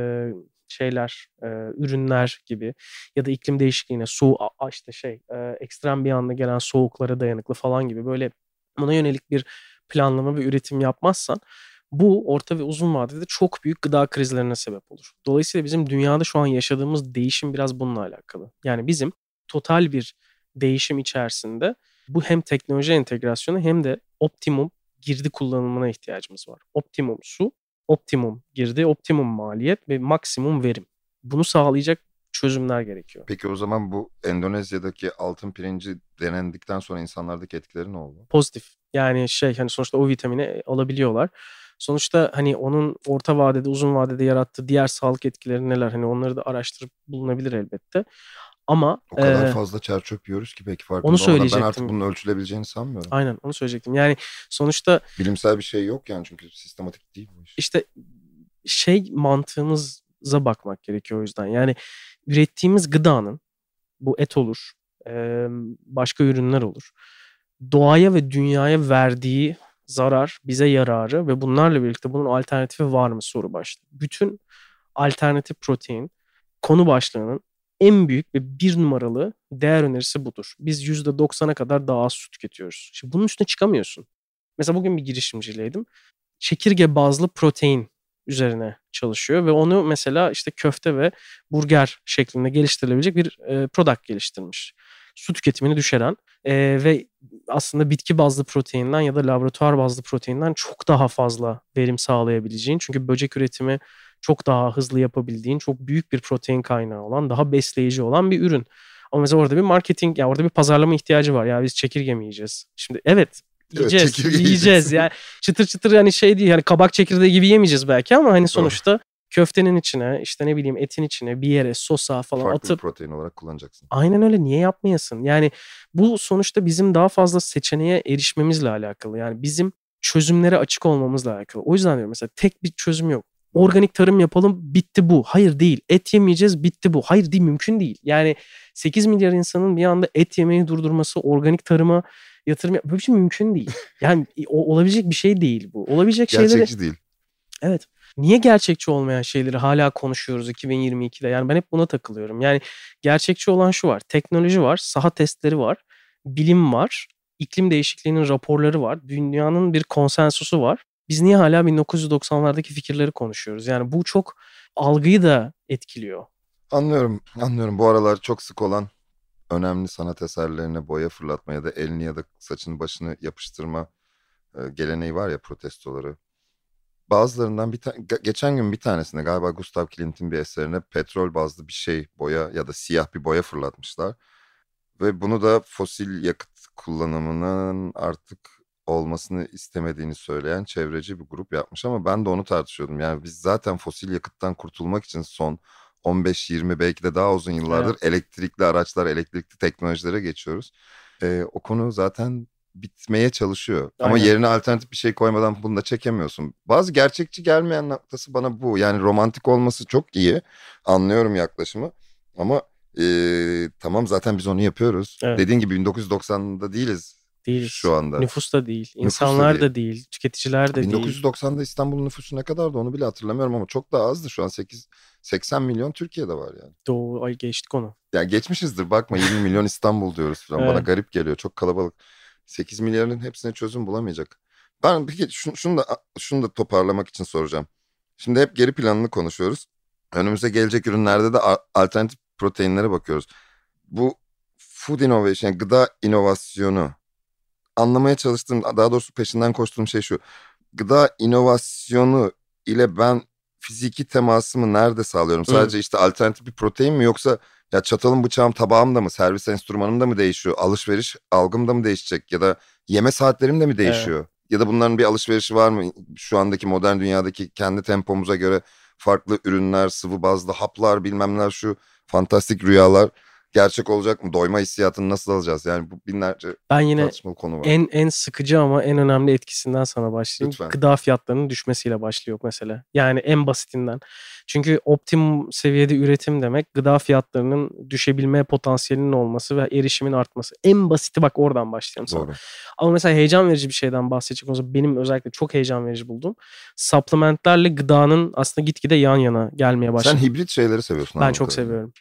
S2: şeyler e, ürünler gibi ya da iklim değişikliğine su işte şey e, ekstrem bir anda gelen soğuklara dayanıklı falan gibi böyle buna yönelik bir planlama ve üretim yapmazsan bu orta ve uzun vadede çok büyük gıda krizlerine sebep olur. Dolayısıyla bizim dünyada şu an yaşadığımız değişim biraz bununla alakalı. Yani bizim total bir değişim içerisinde bu hem teknoloji entegrasyonu hem de optimum girdi kullanımına ihtiyacımız var. Optimum su, optimum girdi, optimum maliyet ve maksimum verim. Bunu sağlayacak çözümler gerekiyor.
S1: Peki o zaman bu Endonezya'daki altın pirinci denendikten sonra insanlardaki etkileri ne oldu?
S2: Pozitif. Yani şey hani sonuçta o vitamini alabiliyorlar. Sonuçta hani onun orta vadede, uzun vadede yarattığı diğer sağlık etkileri neler? Hani onları da araştırıp bulunabilir elbette. Ama
S1: O kadar
S2: e,
S1: fazla çer çöp yiyoruz ki belki farkında
S2: onu
S1: olmadan. Ben
S2: söyleyecektim.
S1: artık bunun ölçülebileceğini sanmıyorum.
S2: aynen onu söyleyecektim. Yani sonuçta
S1: Bilimsel bir şey yok yani çünkü sistematik değil bu iş.
S2: işte şey mantığımıza bakmak gerekiyor o yüzden. Yani ürettiğimiz gıdanın bu et olur, başka ürünler olur. Doğaya ve dünyaya verdiği zarar, bize yararı ve bunlarla birlikte bunun alternatifi var mı soru başlığı. Bütün alternatif protein konu başlığının en büyük ve bir numaralı değer önerisi budur. Biz %90'a kadar daha az su tüketiyoruz. Şimdi bunun üstüne çıkamıyorsun. Mesela bugün bir girişimcileydim. Çekirge bazlı protein üzerine çalışıyor ve onu mesela işte köfte ve burger şeklinde geliştirilebilecek bir e, product geliştirmiş. Su tüketimini düşüren e, ve aslında bitki bazlı proteinden ya da laboratuvar bazlı proteinden çok daha fazla verim sağlayabileceğin çünkü böcek üretimi çok daha hızlı yapabildiğin çok büyük bir protein kaynağı olan daha besleyici olan bir ürün. Ama mesela orada bir marketing yani orada bir pazarlama ihtiyacı var. Ya biz çekirge mi yiyeceğiz? Şimdi evet
S1: Evet,
S2: yiyeceğiz.
S1: çekirge
S2: yiyeceğiz. Yani çıtır çıtır yani şey değil hani kabak çekirdeği gibi yemeyeceğiz belki ama hani sonuçta köftenin içine işte ne bileyim etin içine bir yere sosa falan
S1: Farklı
S2: atıp
S1: protein olarak kullanacaksın.
S2: Aynen öyle niye yapmayasın? Yani bu sonuçta bizim daha fazla seçeneğe erişmemizle alakalı. Yani bizim çözümlere açık olmamızla alakalı. O yüzden diyorum mesela tek bir çözüm yok. Organik tarım yapalım bitti bu. Hayır değil. Et yemeyeceğiz bitti bu. Hayır değil mümkün değil. Yani 8 milyar insanın bir anda et yemeyi durdurması, organik tarıma yatırım yap- böyle bir şey mümkün değil. Yani o- olabilecek bir şey değil bu. Olabilecek şeyleri
S1: Gerçekçi değil.
S2: Evet. Niye gerçekçi olmayan şeyleri hala konuşuyoruz 2022'de? Yani ben hep buna takılıyorum. Yani gerçekçi olan şu var. Teknoloji var, saha testleri var. bilim var. iklim değişikliğinin raporları var. Dünyanın bir konsensusu var. Biz niye hala 1990'lardaki fikirleri konuşuyoruz? Yani bu çok algıyı da etkiliyor.
S1: Anlıyorum, anlıyorum. Bu aralar çok sık olan önemli sanat eserlerine boya fırlatma ya da elini ya da saçını başını yapıştırma e, geleneği var ya protestoları. Bazılarından bir geçen gün bir tanesinde galiba Gustav Klimt'in bir eserine petrol bazlı bir şey boya ya da siyah bir boya fırlatmışlar. Ve bunu da fosil yakıt kullanımının artık olmasını istemediğini söyleyen çevreci bir grup yapmış ama ben de onu tartışıyordum. Yani biz zaten fosil yakıttan kurtulmak için son 15-20 belki de daha uzun yıllardır evet. elektrikli araçlar, elektrikli teknolojilere geçiyoruz. Ee, o konu zaten bitmeye çalışıyor. Aynen. Ama yerine alternatif bir şey koymadan bunu da çekemiyorsun. Bazı gerçekçi gelmeyen noktası bana bu. Yani romantik olması çok iyi. Anlıyorum yaklaşımı. Ama e, tamam zaten biz onu yapıyoruz. Evet. Dediğin gibi 1990'da değiliz
S2: değiliz.
S1: Şu anda.
S2: Nüfus da değil. insanlar da değil. da değil. Tüketiciler de 1990'da
S1: değil. 1990'da İstanbul nüfusu ne kadardı onu bile hatırlamıyorum ama çok daha azdı. Şu an 8 80 milyon Türkiye'de var yani.
S2: Doğru ay geçtik onu.
S1: Yani geçmişizdir bakma 20 milyon İstanbul diyoruz falan. evet. Bana garip geliyor. Çok kalabalık. 8 milyarın hepsine çözüm bulamayacak. Ben peki şunu, şunu da şunu da toparlamak için soracağım. Şimdi hep geri planını konuşuyoruz. Önümüze gelecek ürünlerde de alternatif proteinlere bakıyoruz. Bu food innovation, yani gıda inovasyonu anlamaya çalıştığım, daha doğrusu peşinden koştuğum şey şu. Gıda inovasyonu ile ben fiziki temasımı nerede sağlıyorum? Sadece işte alternatif bir protein mi yoksa ya çatalım, bıçağım, tabağım da mı, servis enstrümanım da mı değişiyor? Alışveriş algım da mı değişecek ya da yeme saatlerim de mi değişiyor? Evet. Ya da bunların bir alışverişi var mı? Şu andaki modern dünyadaki kendi tempomuza göre farklı ürünler, sıvı bazlı haplar, bilmemler şu fantastik rüyalar gerçek olacak mı? Doyma hissiyatını nasıl alacağız? Yani bu binlerce ben yine konu var.
S2: En en sıkıcı ama en önemli etkisinden sana başlayayım. Lütfen. Gıda fiyatlarının düşmesiyle başlıyor mesela. Yani en basitinden. Çünkü optimum seviyede üretim demek gıda fiyatlarının düşebilme potansiyelinin olması ve erişimin artması. En basiti bak oradan başlayalım sana. Doğru. Ama mesela heyecan verici bir şeyden bahsedecek olursa benim özellikle çok heyecan verici buldum. Supplementlerle gıdanın aslında gitgide yan yana gelmeye başladı.
S1: Sen hibrit şeyleri seviyorsun.
S2: Ben çok seviyorum.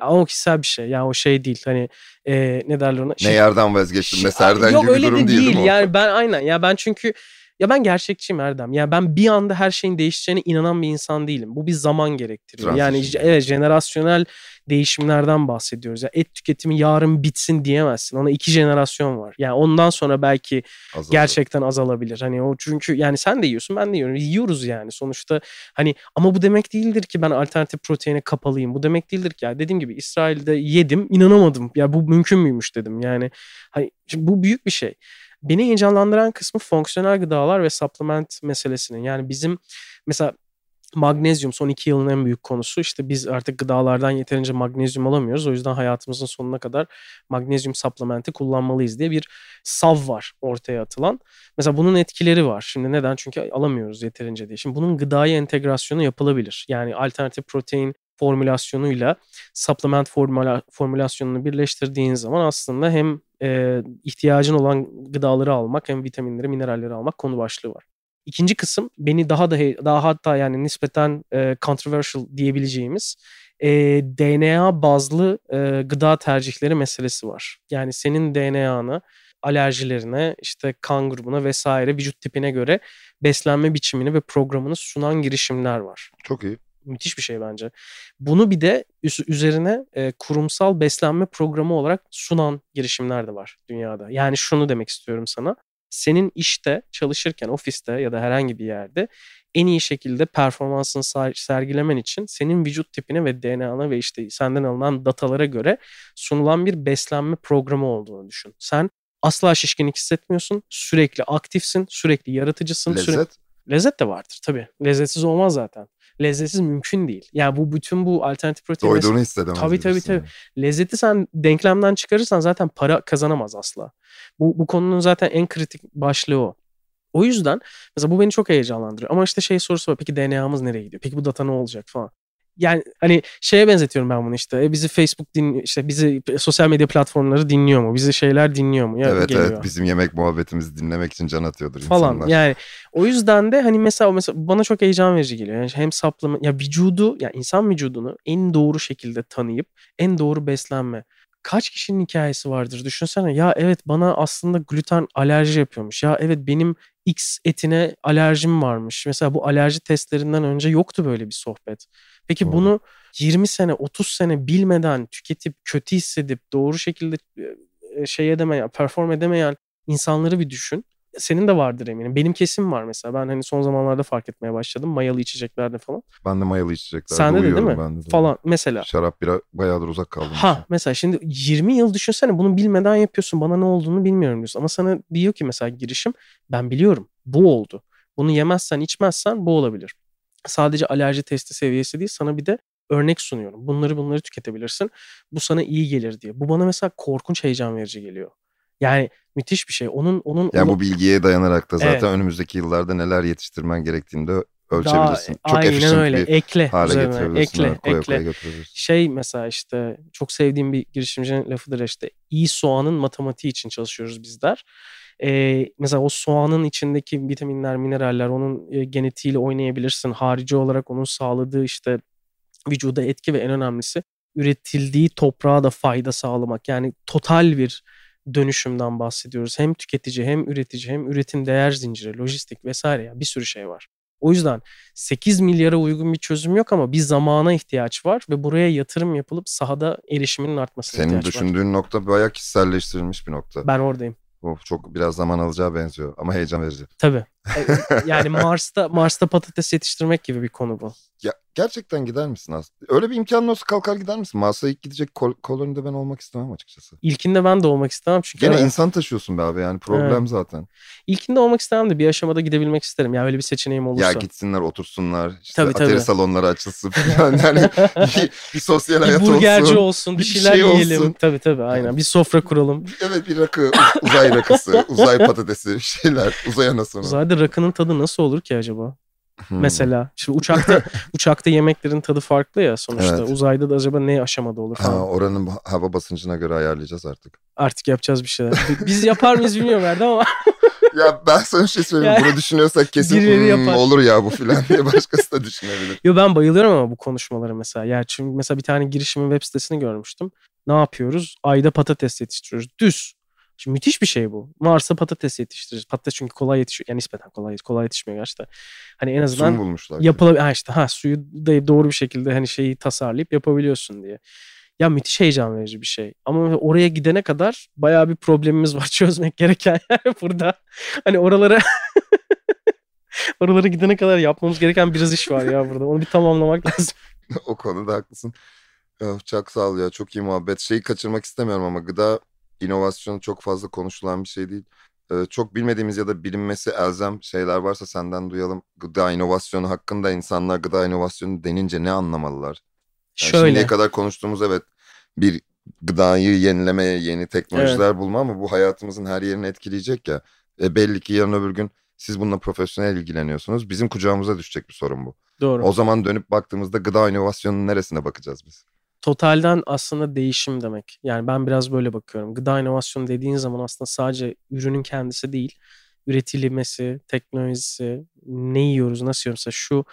S2: Ama o kişisel bir şey. Yani o şey değil. Hani e, ne derler ona?
S1: Şey, ne yerden vazgeçtim ne serden yok, gibi öyle durum de değil. değil.
S2: Yani ben aynen. Ya ben çünkü ya ben gerçekçiyim Erdem. Ya ben bir anda her şeyin değişeceğine inanan bir insan değilim. Bu bir zaman gerektiriyor. Yani evet jenerasyonel değişimlerden bahsediyoruz. Ya et tüketimi yarın bitsin diyemezsin. Ona iki jenerasyon var. Yani ondan sonra belki Azalır. gerçekten azalabilir. Hani o çünkü yani sen de yiyorsun ben de yiyorum. Yiyoruz yani sonuçta. Hani ama bu demek değildir ki ben alternatif proteine kapalıyım. Bu demek değildir ki ya dediğim gibi İsrail'de yedim inanamadım. Ya bu mümkün müymüş dedim. Yani hani bu büyük bir şey. Beni heyecanlandıran kısmı fonksiyonel gıdalar ve supplement meselesinin. Yani bizim mesela magnezyum son iki yılın en büyük konusu. İşte biz artık gıdalardan yeterince magnezyum alamıyoruz. O yüzden hayatımızın sonuna kadar magnezyum supplementi kullanmalıyız diye bir sav var ortaya atılan. Mesela bunun etkileri var. Şimdi neden? Çünkü alamıyoruz yeterince diye. Şimdi bunun gıdaya entegrasyonu yapılabilir. Yani alternatif protein formülasyonuyla supplement formula, formülasyonunu birleştirdiğin zaman aslında hem e, ihtiyacın olan gıdaları almak hem vitaminleri, mineralleri almak konu başlığı var. İkinci kısım beni daha da daha hatta yani nispeten e, controversial diyebileceğimiz e, DNA bazlı e, gıda tercihleri meselesi var. Yani senin DNA'nı alerjilerine, işte kan grubuna vesaire vücut tipine göre beslenme biçimini ve programını sunan girişimler var.
S1: Çok iyi.
S2: Müthiş bir şey bence. Bunu bir de üzerine e, kurumsal beslenme programı olarak sunan girişimler de var dünyada. Yani şunu demek istiyorum sana. Senin işte çalışırken ofiste ya da herhangi bir yerde en iyi şekilde performansını sergilemen için senin vücut tipine ve DNA'na ve işte senden alınan datalara göre sunulan bir beslenme programı olduğunu düşün. Sen asla şişkinlik hissetmiyorsun. Sürekli aktifsin, sürekli yaratıcısın.
S1: Lezzet?
S2: Sürekli... Lezzet de vardır tabii. Lezzetsiz olmaz zaten lezzetsiz mümkün değil. Yani bu bütün bu alternatif protein...
S1: Doyduğunu hissedemez.
S2: Tabii tabii tabii. Lezzeti sen denklemden çıkarırsan zaten para kazanamaz asla. Bu, bu konunun zaten en kritik başlığı o. O yüzden mesela bu beni çok heyecanlandırıyor. Ama işte şey sorusu var. Peki DNA'mız nereye gidiyor? Peki bu data ne olacak falan yani hani şeye benzetiyorum ben bunu işte. E, bizi Facebook din işte bizi sosyal medya platformları dinliyor mu? Bizi şeyler dinliyor mu?
S1: Ya, evet geliyor. evet bizim yemek muhabbetimizi dinlemek için can atıyordur
S2: falan.
S1: insanlar.
S2: Yani o yüzden de hani mesela mesela bana çok heyecan verici geliyor. Yani hem supplement ya vücudu ya insan vücudunu en doğru şekilde tanıyıp en doğru beslenme kaç kişinin hikayesi vardır düşünsene. Ya evet bana aslında gluten alerji yapıyormuş. Ya evet benim X etine alerjim varmış. Mesela bu alerji testlerinden önce yoktu böyle bir sohbet. Peki
S1: Doğru.
S2: bunu 20 sene 30 sene bilmeden tüketip kötü hissedip doğru şekilde şey edemeyen, perform edemeyen insanları bir düşün. Senin de vardır eminim. Benim kesim var mesela. Ben hani son zamanlarda fark etmeye başladım. Mayalı içeceklerde falan.
S1: Ben de mayalı içeceklerde
S2: Sende de değil
S1: uyuyorum
S2: mi?
S1: ben de.
S2: Falan mesela.
S1: Şarap bira bayağıdır uzak kaldım.
S2: Ha mesela şimdi 20 yıl düşünsene bunu bilmeden yapıyorsun. Bana ne olduğunu bilmiyorum diyorsun. Ama sana diyor ki mesela girişim ben biliyorum. Bu oldu. Bunu yemezsen içmezsen bu olabilir. Sadece alerji testi seviyesi değil sana bir de örnek sunuyorum. Bunları bunları tüketebilirsin. Bu sana iyi gelir diye. Bu bana mesela korkunç heyecan verici geliyor. Yani müthiş bir şey. Onun onun
S1: Yani bu bilgiye dayanarak da zaten
S2: Evet.
S1: önümüzdeki yıllarda neler yetiştirmen gerektiğini de
S2: daha
S1: ölçebilirsin. Çok
S2: aynen öyle.
S1: bir
S2: ekle
S1: hale
S2: üzerine.
S1: getirebilirsin.
S2: Ekle,
S1: ha, koya
S2: ekle.
S1: koya.
S2: Şey mesela işte çok sevdiğim bir girişimcinin lafıdır işte iyi soğanın matematiği için çalışıyoruz bizler. Ee, mesela o soğanın içindeki vitaminler, mineraller onun e, genetiğiyle oynayabilirsin. Harici olarak onun sağladığı işte vücuda etki ve en önemlisi üretildiği toprağa da fayda sağlamak. Yani total bir dönüşümden bahsediyoruz. Hem tüketici hem üretici hem üretim değer zinciri, lojistik vesaire ya bir sürü şey var. O yüzden 8 milyara uygun bir çözüm yok ama bir zamana ihtiyaç var ve buraya yatırım yapılıp sahada erişiminin artmasına
S1: Senin
S2: ihtiyaç var.
S1: düşündüğün nokta bayağı kişiselleştirilmiş bir nokta.
S2: Ben oradayım.
S1: Of, çok biraz zaman alacağı benziyor ama heyecan verici.
S2: Tabii. E, yani Mars'ta Mars'ta patates yetiştirmek gibi bir konu bu.
S1: Ya, gerçekten gider misin aslında? Öyle bir imkanın olsa kalkar gider misin? Mars'a ilk gidecek kol- kolonide ben olmak istemem açıkçası.
S2: İlkinde ben de olmak istemem çünkü
S1: Gene
S2: evet,
S1: insan taşıyorsun be abi yani problem
S2: Evet.
S1: zaten.
S2: ilkinde olmak istemem de bir aşamada gidebilmek isterim. Ya öyle bir seçeneğim olursa.
S1: Ya gitsinler otursunlar işte
S2: Tabii,
S1: atari
S2: tabii.
S1: salonları açılsın falan yani bir, bir sosyal
S2: bir
S1: hayat
S2: burgerci
S1: olsun.
S2: olsun, bir
S1: bir
S2: şeyler
S1: şey
S2: yiyelim.
S1: olsun.
S2: Tabii tabii aynen. Bir sofra kuralım.
S1: Evet bir rakı, uzay rakısı, uzay patatesi bir şeyler, uzay anasını.
S2: Uzayda rakının tadı nasıl olur ki acaba?
S1: Hmm.
S2: Mesela şimdi uçakta uçakta yemeklerin tadı farklı ya sonuçta.
S1: Evet.
S2: Uzayda da acaba ne aşamada olur
S1: Ha,
S2: falan.
S1: oranın hava basıncına göre ayarlayacağız artık.
S2: Artık yapacağız bir şeyler. Biz yapar mıyız bilmiyorum Erdem ama
S1: Ya ben sana bir şey söyleyeyim.
S2: Ya,
S1: Bunu düşünüyorsak kesin "Hmm,
S2: yapar."
S1: olur ya bu filan diye başkası da düşünebilir.
S2: Yo ben bayılıyorum ama bu konuşmalara mesela. Ya çünkü mesela bir tane girişimin web sitesini görmüştüm. Ne yapıyoruz? Ayda patates yetiştiriyoruz. Düz. Şimdi müthiş bir şey bu. Mars'a patates yetiştiririz. Patates çünkü kolay yetişiyor. Yani nispeten kolay, kolay yetişmiyor gerçekten. Hani en azından
S1: mu bulmuşlar?
S2: yapılabilir. Ha işte ha suyu da doğru bir şekilde hani şeyi tasarlayıp yapabiliyorsun diye. Ya müthiş heyecan verici bir şey. Ama oraya gidene kadar bayağı bir problemimiz var çözmek gereken yani burada. Hani oralara oralara gidene kadar yapmamız gereken biraz iş var ya burada. Onu bir tamamlamak lazım.
S1: o konuda haklısın. Çok sağ ol ya çok iyi muhabbet. Şeyi kaçırmak istemiyorum ama gıda inovasyonu çok fazla konuşulan bir şey değil. Ee, çok bilmediğimiz ya da bilinmesi elzem şeyler varsa senden duyalım. Gıda inovasyonu hakkında insanlar gıda inovasyonu denince ne anlamalılar? Yani
S2: Şöyle.
S1: Şimdiye kadar konuştuğumuz evet bir gıdayı yenilemeye yeni teknolojiler bulma ama bu hayatımızın her yerini etkileyecek ya. E, belli ki yarın öbür gün siz bununla profesyonel ilgileniyorsunuz. Bizim kucağımıza düşecek bir sorun bu.
S2: Doğru.
S1: O zaman dönüp baktığımızda gıda inovasyonunun neresine bakacağız biz?
S2: Totalden aslında değişim demek. Yani ben biraz böyle bakıyorum. Gıda inovasyonu dediğin zaman aslında sadece ürünün kendisi değil, üretilmesi, teknolojisi, ne yiyoruz, nasıl yiyoruz. Şu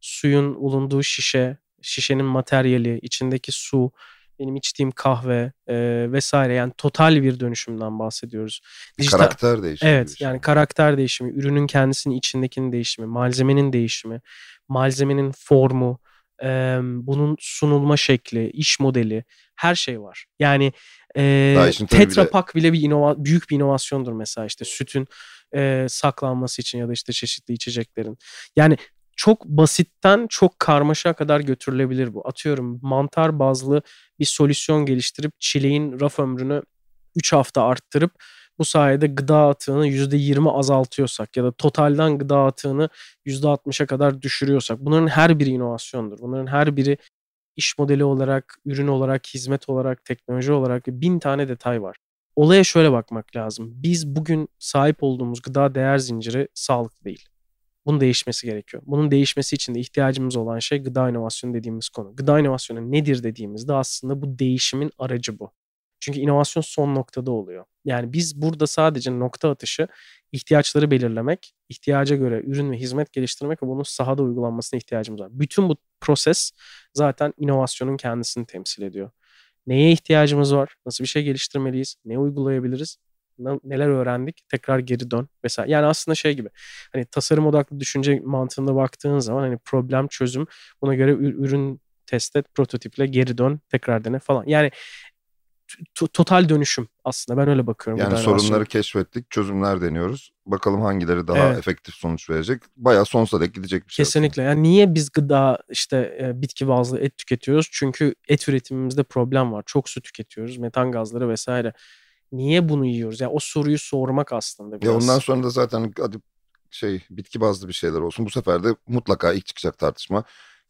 S2: suyun bulunduğu şişe, şişenin materyali, içindeki su, benim içtiğim kahve e, vesaire yani total bir dönüşümden bahsediyoruz. Dijital-
S1: karakter değişimi.
S2: Evet
S1: şey.
S2: yani karakter değişimi, ürünün kendisinin içindekinin değişimi, malzemenin değişimi, malzemenin formu, e, bunun sunulma şekli, iş modeli her şey var. Yani e, Tetra
S1: bile-
S2: Pak bile bir inova büyük bir inovasyondur mesela işte sütün e, saklanması için ya da işte çeşitli içeceklerin. Yani çok basitten çok karmaşa kadar götürülebilir bu. Atıyorum mantar bazlı bir solüsyon geliştirip çileğin raf ömrünü 3 hafta arttırıp bu sayede gıda atığını %20 azaltıyorsak ya da totalden gıda atığını %60'a kadar düşürüyorsak bunların her biri inovasyondur. Bunların her biri iş modeli olarak, ürün olarak, hizmet olarak, teknoloji olarak bin tane detay var. Olaya şöyle bakmak lazım. Biz bugün sahip olduğumuz gıda değer zinciri sağlıklı değil. Bunun değişmesi gerekiyor. Bunun değişmesi için de ihtiyacımız olan şey gıda inovasyonu dediğimiz konu. Gıda inovasyonu nedir dediğimizde aslında bu değişimin aracı bu. Çünkü inovasyon son noktada oluyor. Yani biz burada sadece nokta atışı ihtiyaçları belirlemek, ihtiyaca göre ürün ve hizmet geliştirmek ve bunun sahada uygulanmasına ihtiyacımız var. Bütün bu proses zaten inovasyonun kendisini temsil ediyor. Neye ihtiyacımız var? Nasıl bir şey geliştirmeliyiz? Ne uygulayabiliriz? neler öğrendik tekrar geri dön mesela yani aslında şey gibi hani tasarım odaklı düşünce mantığında baktığın zaman hani problem çözüm buna göre ürün test et prototiple geri dön tekrar dene falan yani total dönüşüm aslında ben öyle bakıyorum.
S1: Yani sorunları keşfettik, çözümler deniyoruz. Bakalım hangileri daha evet. efektif sonuç verecek. Bayağı sonsuza dek gidecek bir
S2: şey. Kesinlikle. Yani niye biz gıda işte e, bitki bazlı et tüketiyoruz? Çünkü et üretimimizde problem var. Çok su tüketiyoruz, metan gazları vesaire. Niye bunu yiyoruz? Yani o soruyu sormak aslında
S1: biraz. Ya ondan sonra da zaten hadi şey bitki bazlı bir şeyler olsun. Bu sefer de mutlaka ilk çıkacak tartışma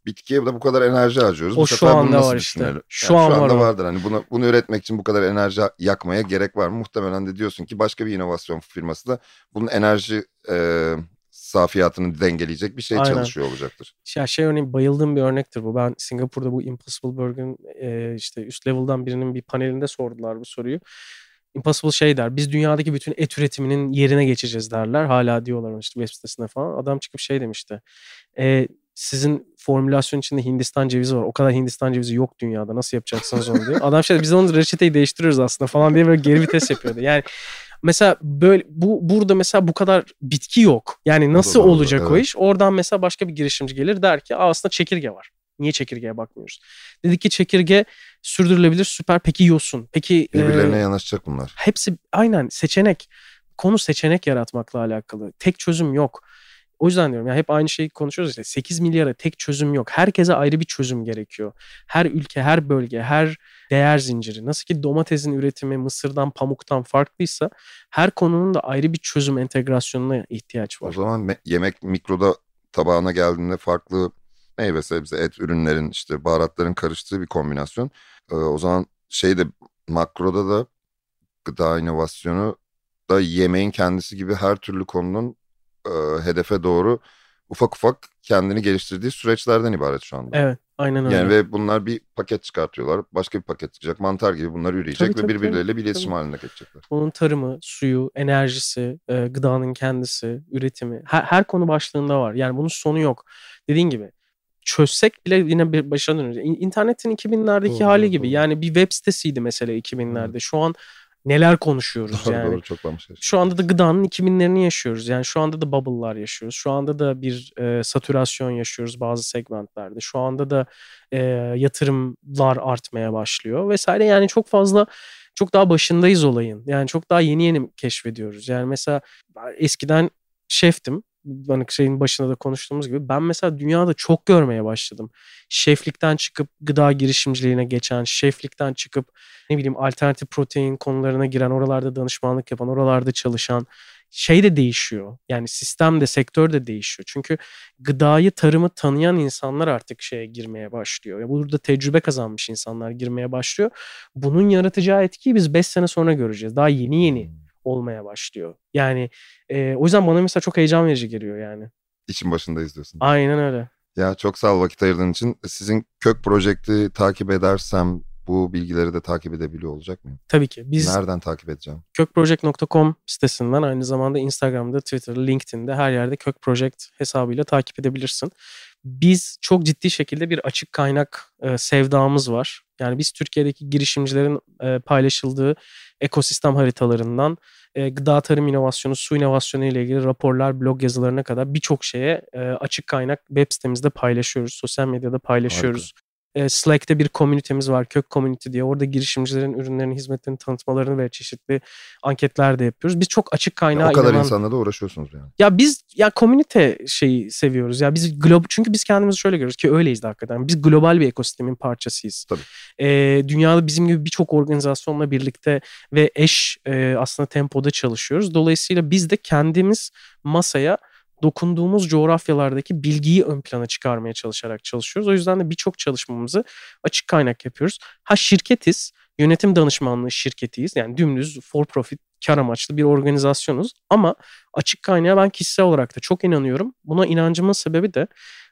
S1: bitkiye de bu kadar enerji harcıyoruz.
S2: O
S1: bu
S2: şu anda var işte.
S1: Şu, yani an şu anda var vardır. Hani bunu, bunu üretmek için bu kadar enerji yakmaya gerek var mı? Muhtemelen de diyorsun ki başka bir inovasyon firması da bunun enerji e, safiyatını dengeleyecek bir şey Aynen. çalışıyor olacaktır.
S2: Ya şey örneğin bayıldığım bir örnektir bu. Ben Singapur'da bu Impossible Burger'ın e, işte üst level'dan birinin bir panelinde sordular bu soruyu. Impossible şey der. Biz dünyadaki bütün et üretiminin yerine geçeceğiz derler. Hala diyorlar işte web sitesinde falan. Adam çıkıp şey demişti. E, sizin formülasyon içinde Hindistan cevizi var. O kadar Hindistan cevizi yok dünyada. Nasıl yapacaksınız onu diyor. Adam şey biz onun reçeteyi değiştiriyoruz aslında falan diye böyle geri vites yapıyordu. Yani mesela böyle bu burada mesela bu kadar bitki yok. Yani nasıl doğru, olacak evet. o iş? Oradan mesela başka bir girişimci gelir der ki aslında çekirge var. Niye çekirgeye bakmıyoruz? Dedik ki çekirge sürdürülebilir süper. Peki yosun. Peki
S1: birbirlerine e, yanaşacak bunlar.
S2: Hepsi aynen seçenek. Konu seçenek yaratmakla alakalı. Tek çözüm yok. O yüzden diyorum ya hep aynı şeyi konuşuyoruz işte 8 milyara tek çözüm yok. Herkese ayrı bir çözüm gerekiyor. Her ülke, her bölge, her değer zinciri. Nasıl ki domatesin üretimi mısırdan, pamuktan farklıysa her konunun da ayrı bir çözüm entegrasyonuna ihtiyaç var.
S1: O zaman me- yemek mikroda tabağına geldiğinde farklı meyve, sebze, et ürünlerin işte baharatların karıştığı bir kombinasyon. Ee, o zaman şey de makroda da gıda inovasyonu da yemeğin kendisi gibi her türlü konunun e, hedefe doğru ufak ufak kendini geliştirdiği süreçlerden ibaret şu anda.
S2: Evet aynen öyle.
S1: Yani ve bunlar bir paket çıkartıyorlar. Başka bir paket çıkacak. Mantar gibi bunlar üreyecek tabii, ve tabii, birbirleriyle tabii, bir iletişim tabii. halinde geçecekler.
S2: Onun tarımı, suyu, enerjisi, e, gıdanın kendisi, üretimi her, her konu başlığında var. Yani bunun sonu yok. Dediğin gibi çözsek bile yine bir başına dönüyoruz. İnternetin 2000'lerdeki doğru, hali gibi. Doğru. Yani bir web sitesiydi mesela 2000'lerde. Şu an neler konuşuyoruz doğru, yani. Doğru,
S1: çok bambaşka.
S2: Şu anda da gıdanın 2000'lerini yaşıyoruz. Yani şu anda da bubble'lar yaşıyoruz. Şu anda da bir e, satürasyon yaşıyoruz bazı segmentlerde. Şu anda da e, yatırımlar artmaya başlıyor vesaire. Yani çok fazla çok daha başındayız olayın. Yani çok daha yeni yeni keşfediyoruz. Yani mesela eskiden şeftim hani şeyin başında da konuştuğumuz gibi ben mesela dünyada çok görmeye başladım. Şeflikten çıkıp gıda girişimciliğine geçen, şeflikten çıkıp ne bileyim alternatif protein konularına giren, oralarda danışmanlık yapan, oralarda çalışan şey de değişiyor. Yani sistem de sektör de değişiyor. Çünkü gıdayı, tarımı tanıyan insanlar artık şeye girmeye başlıyor. Ya burada tecrübe kazanmış insanlar girmeye başlıyor. Bunun yaratacağı etkiyi biz 5 sene sonra göreceğiz. Daha yeni yeni hmm olmaya başlıyor. Yani e, o yüzden bana mesela çok heyecan verici geliyor yani.
S1: İşin başındayız diyorsun.
S2: Aynen öyle.
S1: Ya çok sağ ol vakit ayırdığın için. Sizin kök projekti takip edersem bu bilgileri de takip edebiliyor olacak mıyım?
S2: Tabii ki. Biz
S1: Nereden takip edeceğim?
S2: kökproject.com sitesinden aynı zamanda Instagram'da, Twitter'da, LinkedIn'de her yerde Kök Project hesabıyla takip edebilirsin. Biz çok ciddi şekilde bir açık kaynak e, sevdamız var. Yani biz Türkiye'deki girişimcilerin e, paylaşıldığı ekosistem haritalarından e, gıda tarım inovasyonu, su inovasyonu ile ilgili raporlar, blog yazılarına kadar birçok şeye e, açık kaynak web sitemizde paylaşıyoruz. Sosyal medyada paylaşıyoruz. Harika. Slack'te bir komünitemiz var. Kök Community diye. Orada girişimcilerin ürünlerini, hizmetlerini tanıtmalarını ve çeşitli anketler de yapıyoruz. Biz çok açık kaynağı... Ya
S1: o kadar inanan... insanla da uğraşıyorsunuz yani.
S2: Ya biz ya komünite şeyi seviyoruz. Ya biz global çünkü biz kendimizi şöyle görüyoruz ki öyleyiz de hakikaten. Biz global bir ekosistemin parçasıyız.
S1: Tabii.
S2: Ee, dünyada bizim gibi birçok organizasyonla birlikte ve eş e, aslında tempoda çalışıyoruz. Dolayısıyla biz de kendimiz masaya dokunduğumuz coğrafyalardaki bilgiyi ön plana çıkarmaya çalışarak çalışıyoruz. O yüzden de birçok çalışmamızı açık kaynak yapıyoruz. Ha şirketiz, yönetim danışmanlığı şirketiyiz. Yani dümdüz for profit kar amaçlı bir organizasyonuz. Ama açık kaynağa ben kişisel olarak da çok inanıyorum. Buna inancımın sebebi de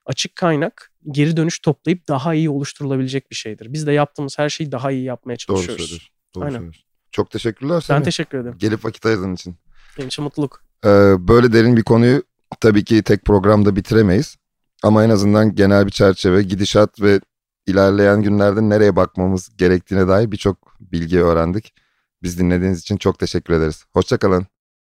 S2: açık kaynak geri dönüş toplayıp daha iyi oluşturulabilecek bir şeydir. Biz de yaptığımız her şeyi daha iyi yapmaya çalışıyoruz. Doğru söylüyorsun.
S1: Doğru Aynen. söylüyorsun. Çok teşekkürler. Seni.
S2: Ben teşekkür ederim.
S1: Gelip vakit ayırdığın için.
S2: Benim için mutluluk.
S1: Ee, böyle derin bir konuyu tabii ki tek programda bitiremeyiz. Ama en azından genel bir çerçeve, gidişat ve ilerleyen günlerde nereye bakmamız gerektiğine dair birçok bilgi öğrendik. Biz dinlediğiniz için çok teşekkür ederiz. Hoşçakalın.